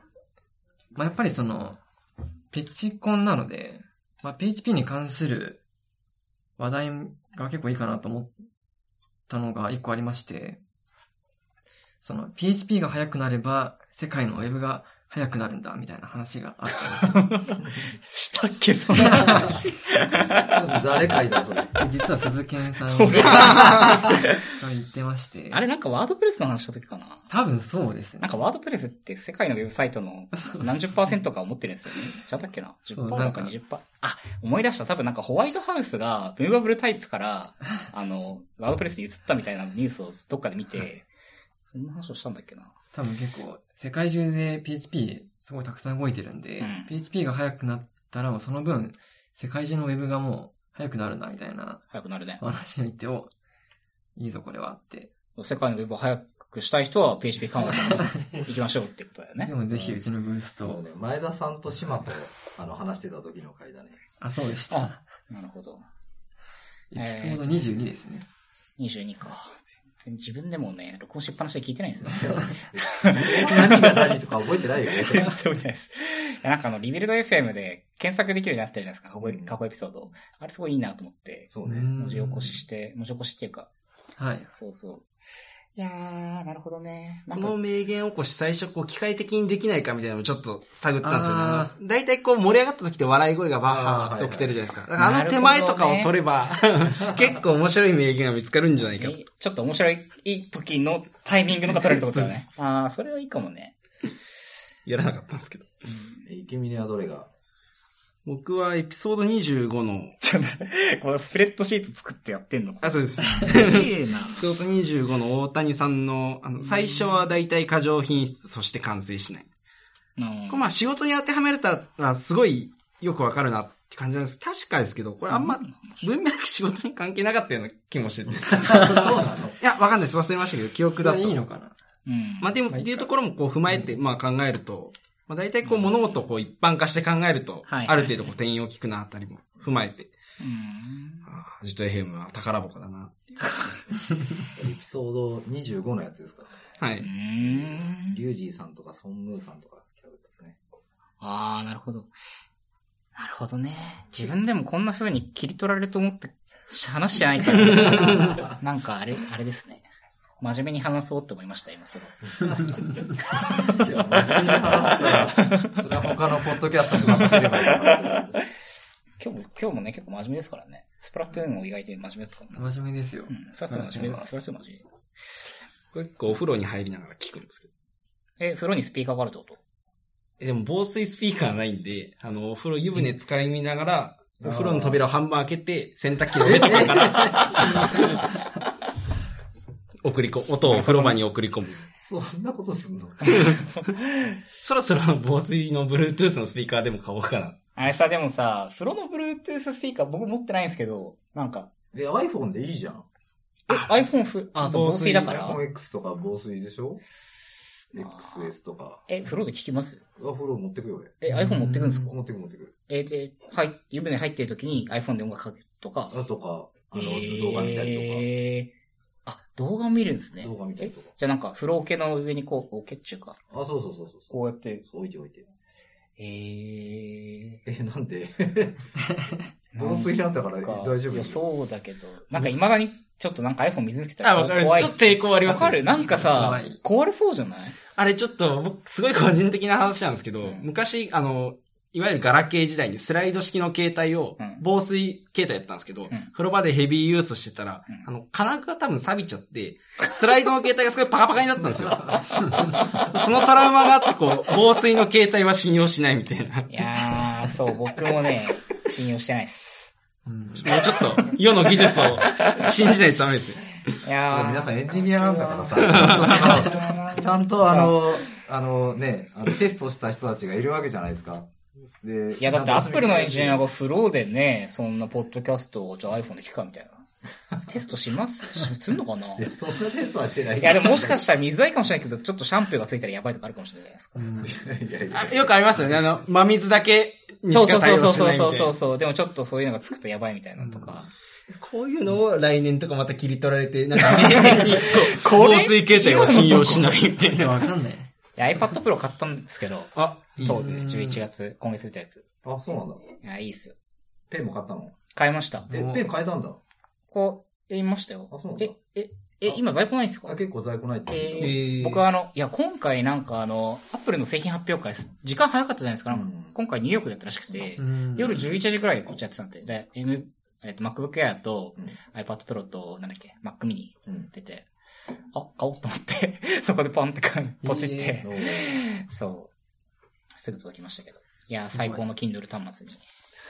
まあやっぱりその、ペチコンなので、まあ PHP に関する話題が結構いいかなと思ったのが一個ありまして、その PHP が速くなれば世界の Web が速くなるんだ、みたいな話があったんですよ。したっけ、そんな話。誰かいだ、それ。実は鈴健さんが言ってまして。あれなんかワードプレスの話した時かな多分そうですねなん。かワードプレスって世界のウェブサイトの何十パーセントかを持ってるんですよね。じゃだっけな ?10% そうなのかなんか20%。あ、思い出した。多分なんかホワイトハウスがムーバブルタイプから、あの、ワードプレスに移ったみたいなニュースをどっかで見て、そんな話をしたんだっけな。多分結構、世界中で PHP すごいたくさん動いてるんで、うん PHP が速くなったらもうその分、世界中のウェブがもう速くなるんだみたいな早くなるね。話を言って、お、いいぞこれはって。世界のウェブを早くしたい人は PHP カンファに行きましょうってことだよねで。もぜひうちのブースト、そうね、前田さんと島と、あの、話してた時の回だね。あ、そうでした。あ、なるほど。エピソード22ですね。22か。自分でもね、録音しっぱなしで聞いてないんですよ。何が何とか覚えてないよね。全然覚えてないです。いや、なんかあの、リビルド FM で検索できるようになってるじゃないですか、過去過去エピソード。あれすごいいいなと思って、そうね。文字起こしして、文字起こしっていうか、はい。そうそう。いやー、なるほどね。なこの名言起こし最初こう機械的にできないかみたいなのをちょっと探ったんですよね大体こう盛り上がった時って笑い声がバッハーって起きてるじゃないですか。あの手前とかを取れば、結構面白い名言が見つかるんじゃないかと。えちょっと面白い時のタイミングのが取れるってことだねあー、それはいいかもね。やらなかったんですけど。えイケミネはどれが僕はエピソード25の、ちょっと、このスプレッドシート作ってやってんのあ、そうです。すげえな。エピソード25の大谷さんの、あの、最初は大体過剰品質、そして完成しない。うんこれまあ仕事に当てはめれたら、すごいよくわかるなって感じなんです。確かですけど、これあんま、文脈仕事に関係なかったような気もしてて。い そうなのや、わかんないです。忘れましたけど、記憶だと。いいのかなうん。まあでも、っていうところもこう踏まえて、まあ考えると、まあ大体こう物事をこう一般化して考えると、はいある程度こう転用聞くなあたりも踏まえて、うん。ああ、ジトエヘムは宝箱だな。エピソード25のやつですかはうい。ん。リュウジーさんとかソンムーさんとか来たことですね。あー、なるほど。なるほどね。自分でもこんな風に切り取られると思って話してないから、なんかあれ、あれですね。真面目に話そうって思いました、今すごい。いや、真面目に話したら、それは他のポッドキャストに任せればいい。今日も、今日もね、結構真面目ですからね。スプラトゥーンも意外と真面目だったからね。真面目ですよ。うん、スプラトゥーン真面目。スプラトゥーン真面目。これ結構お風呂に入りながら聞くんですけど。え、風呂にスピーカーがあるってこと？えでも防水スピーカーないんで、あの、お風呂湯船使い見ながら、お風呂の扉を半分開けて、洗濯機の上とかから、送りこ、音を風呂場に送り込む。そんなことすんの？そろそろ防水の Bluetooth のスピーカーでも買おうかな。あれさ、でもさ、風呂の Bluetooth スピーカー僕持ってないんですけど、なんか、え、iPhone でいいじゃん。え、iPhone ふ、あ、そう、防水だから？iPhone X とか防水でしょ ?XS とか。え、風呂で聞きます？あ、風呂持ってくよ、俺。え、iPhone 持ってくんですか？持ってく持ってく。え、で、はい、湯船入ってる時に iPhone で音楽かけるとか。あとか、あの、えー動画見たりえーあ、動画見るんですね。動画見たりとかえじゃあなんか、風呂桶の上にこう、桶っていうか。あ、そうそうそうそう。こうやって、置いて置いて。えー、え、なんで？防水なんだからか大丈夫そうだけど、なんか未だにちょっとなんか iPhone 水につけたあ、らわかる。怖い。ちょっと抵抗ありますわかる？なんかさ怖い、壊れそうじゃない？あれちょっと、僕、すごい個人的な話なんですけど、うん昔、あの、いわゆるガラケー時代にスライド式の携帯をうん、防水携帯やったんですけど、ん風呂場でヘビーユースしてたら、うんあの、金具が多分錆びちゃって、スライドの携帯がすごいパカパカになったんですよ。そのトラウマがあって、こう、防水の携帯は信用しないみたいな。もいやー、そう、僕もね、信用してないです。うん。うちょっと、世の技術を信じないとダメですよ。いやー皆さんエンジニアなんだからさ、ちゃんとその、ちゃんとあの、あのね、あのテストした人たちがいるわけじゃないですか。で、いや、だってアップルのエンジニアが、がフローでね、そんなポッドキャストをじゃあ iPhone で聞くかみたいな。テストします？しすんのかな？いや、そんなテストはしてない。いや、でももしかしたら水合いかもしれないけど、ちょっとシャンプーがついたらやばいとかあるかもしれないじゃないですか。いやいやあよくありますよね。あの、真水だけにそうそうしか対そうそうそう応してないみたいなそうそう。でもちょっとそういうのがつくとやばいみたいなのとか。こういうのを来年とかまた切り取られて、なんか、明変に、こう、これ？防水携帯を信用しないみたいな。わかんない。いや、iPad Pro 買ったんですけど、あ、いいそうですね。です。11月、今月出たやつ。あ、そうなんだ。いや、いいっすよ。ペンも買ったの？買いました。え、おペン変えたんだ？こう、言いましたよあそうなん。だえ、え、え、今在庫ないんですか？あ結構在庫ないって言うえー僕はあの、いや、今回なんかあの、アップルの製品発表会です、時間早かったじゃないですか。なんかうん今回ニューヨークでやったらしくて、うん夜11時くらいこっちやってたんで、で、M、えっ、と、MacBook Air とうん iPad Pro と、なんだっけ、Mac mini うん出て、あ、買おうと思って、そこでポンってポチって、そう。すぐ届きましたけど。いや、最高の Kindle 端末に。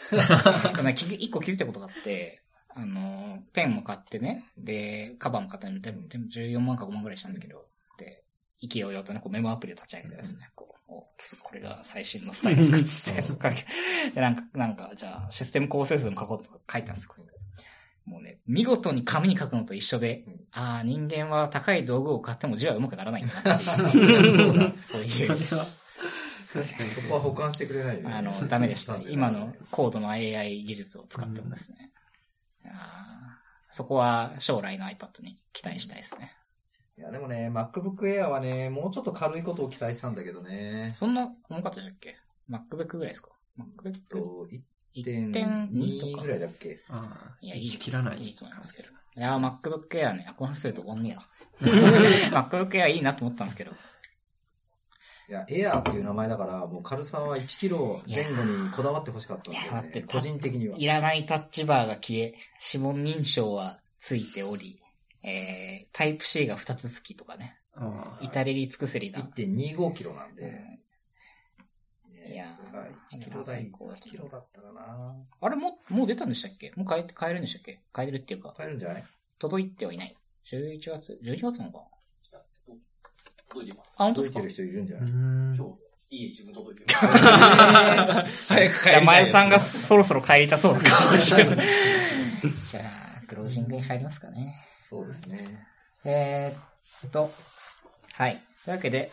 一個気づいたことがあって、あの、ペンも買ってね、で、カバーも買ったので、全部全部14万か5万ぐらいしたんですけど、で、勢いよとね、こうメモアプリを立ち上げてですね、こう、おこれが最新のスタイル作っつって、で、なんか、なんか、じゃあ、システム構成図も書こうとか書いたんですよ。もうね、見事に紙に書くのと一緒で、ああ、人間は高い道具を買っても字は上手くならないんだなっていう。そういう。確かに。そこは保管してくれないよね。あの、ダメでした。今の高度の AI 技術を使ってもですね。あーそこは将来の iPad に期待したいですね。いや、でもね、MacBook Air はね、もうちょっと軽いことを期待したんだけどね。そんな重かったでしたっけ ?MacBook ぐらいですか ?MacBook と、1.2 1.2とか。ぐらいだっけ？ああ、いや、いい。1切らない。いいと思いますけど。いや、MacBook Air ね、この話すると終わんねえな。MacBook Air いいなと思ったんですけど。いや、Air っていう名前だから、もう軽さは1キロ前後にこだわってほしかったんだよいや待ってね。個人的には。いらないタッチバーが消え、指紋認証はついており、えー、タイプ C が2つ付きとかね。ああ至れり尽くせりな。1.25キロなんで。うんいやが1キロ最台、1高だと思うキロだったらなあれも、もう出たんでしたっけ？もう買え、買えるんでしたっけ？買えるっていうか、買えるんじゃない？届いてはいない。11月 ?12 月なのか届いてます。あ、本当ですか？届いてる人いるんじゃうない？ん。今日、いい自分届いてます。早く帰りじゃあ、前田さんがそろそろ帰りたそうだから。じゃあ、クロージングに入りますかね。そうですね。えーっと、はい。というわけで、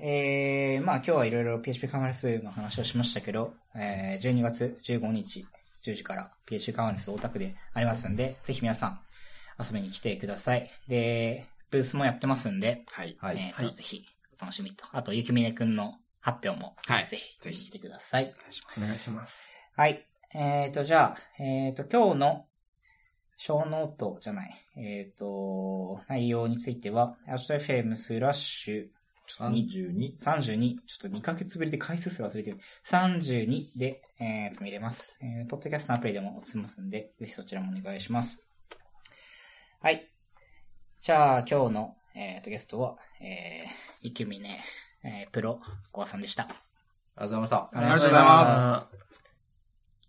えー、まあ今日はいろいろ PHP カンファレンスの話をしましたけど、えー、12月15日10時から PHP カンファレンス大田区でありますんで、ぜひ皆さん遊びに来てください。で、ブースもやってますんで、はい。はい。えーはいぜひお楽しみと。あと、ゆきみねくんの発表も、はいぜひ、ぜひ来てください。お願いします。お願いします。はい。えっ、と、じゃあ、えっ、と、今日の show note じゃない、えっ、と、内容については、 ajito FM スラッシュ、32。32、ちょっと2ヶ月ぶりで回数すら忘れてる。32で、えーと、見れます。えー、ポッドキャストのアプリでも映せますんで、ぜひそちらもお願いします。はい。じゃあ、今日の、えーと、ゲストは、えー、ゆきみね、えー、プロ、コアさんでした。ありがとうございました。ありがとうござい。ます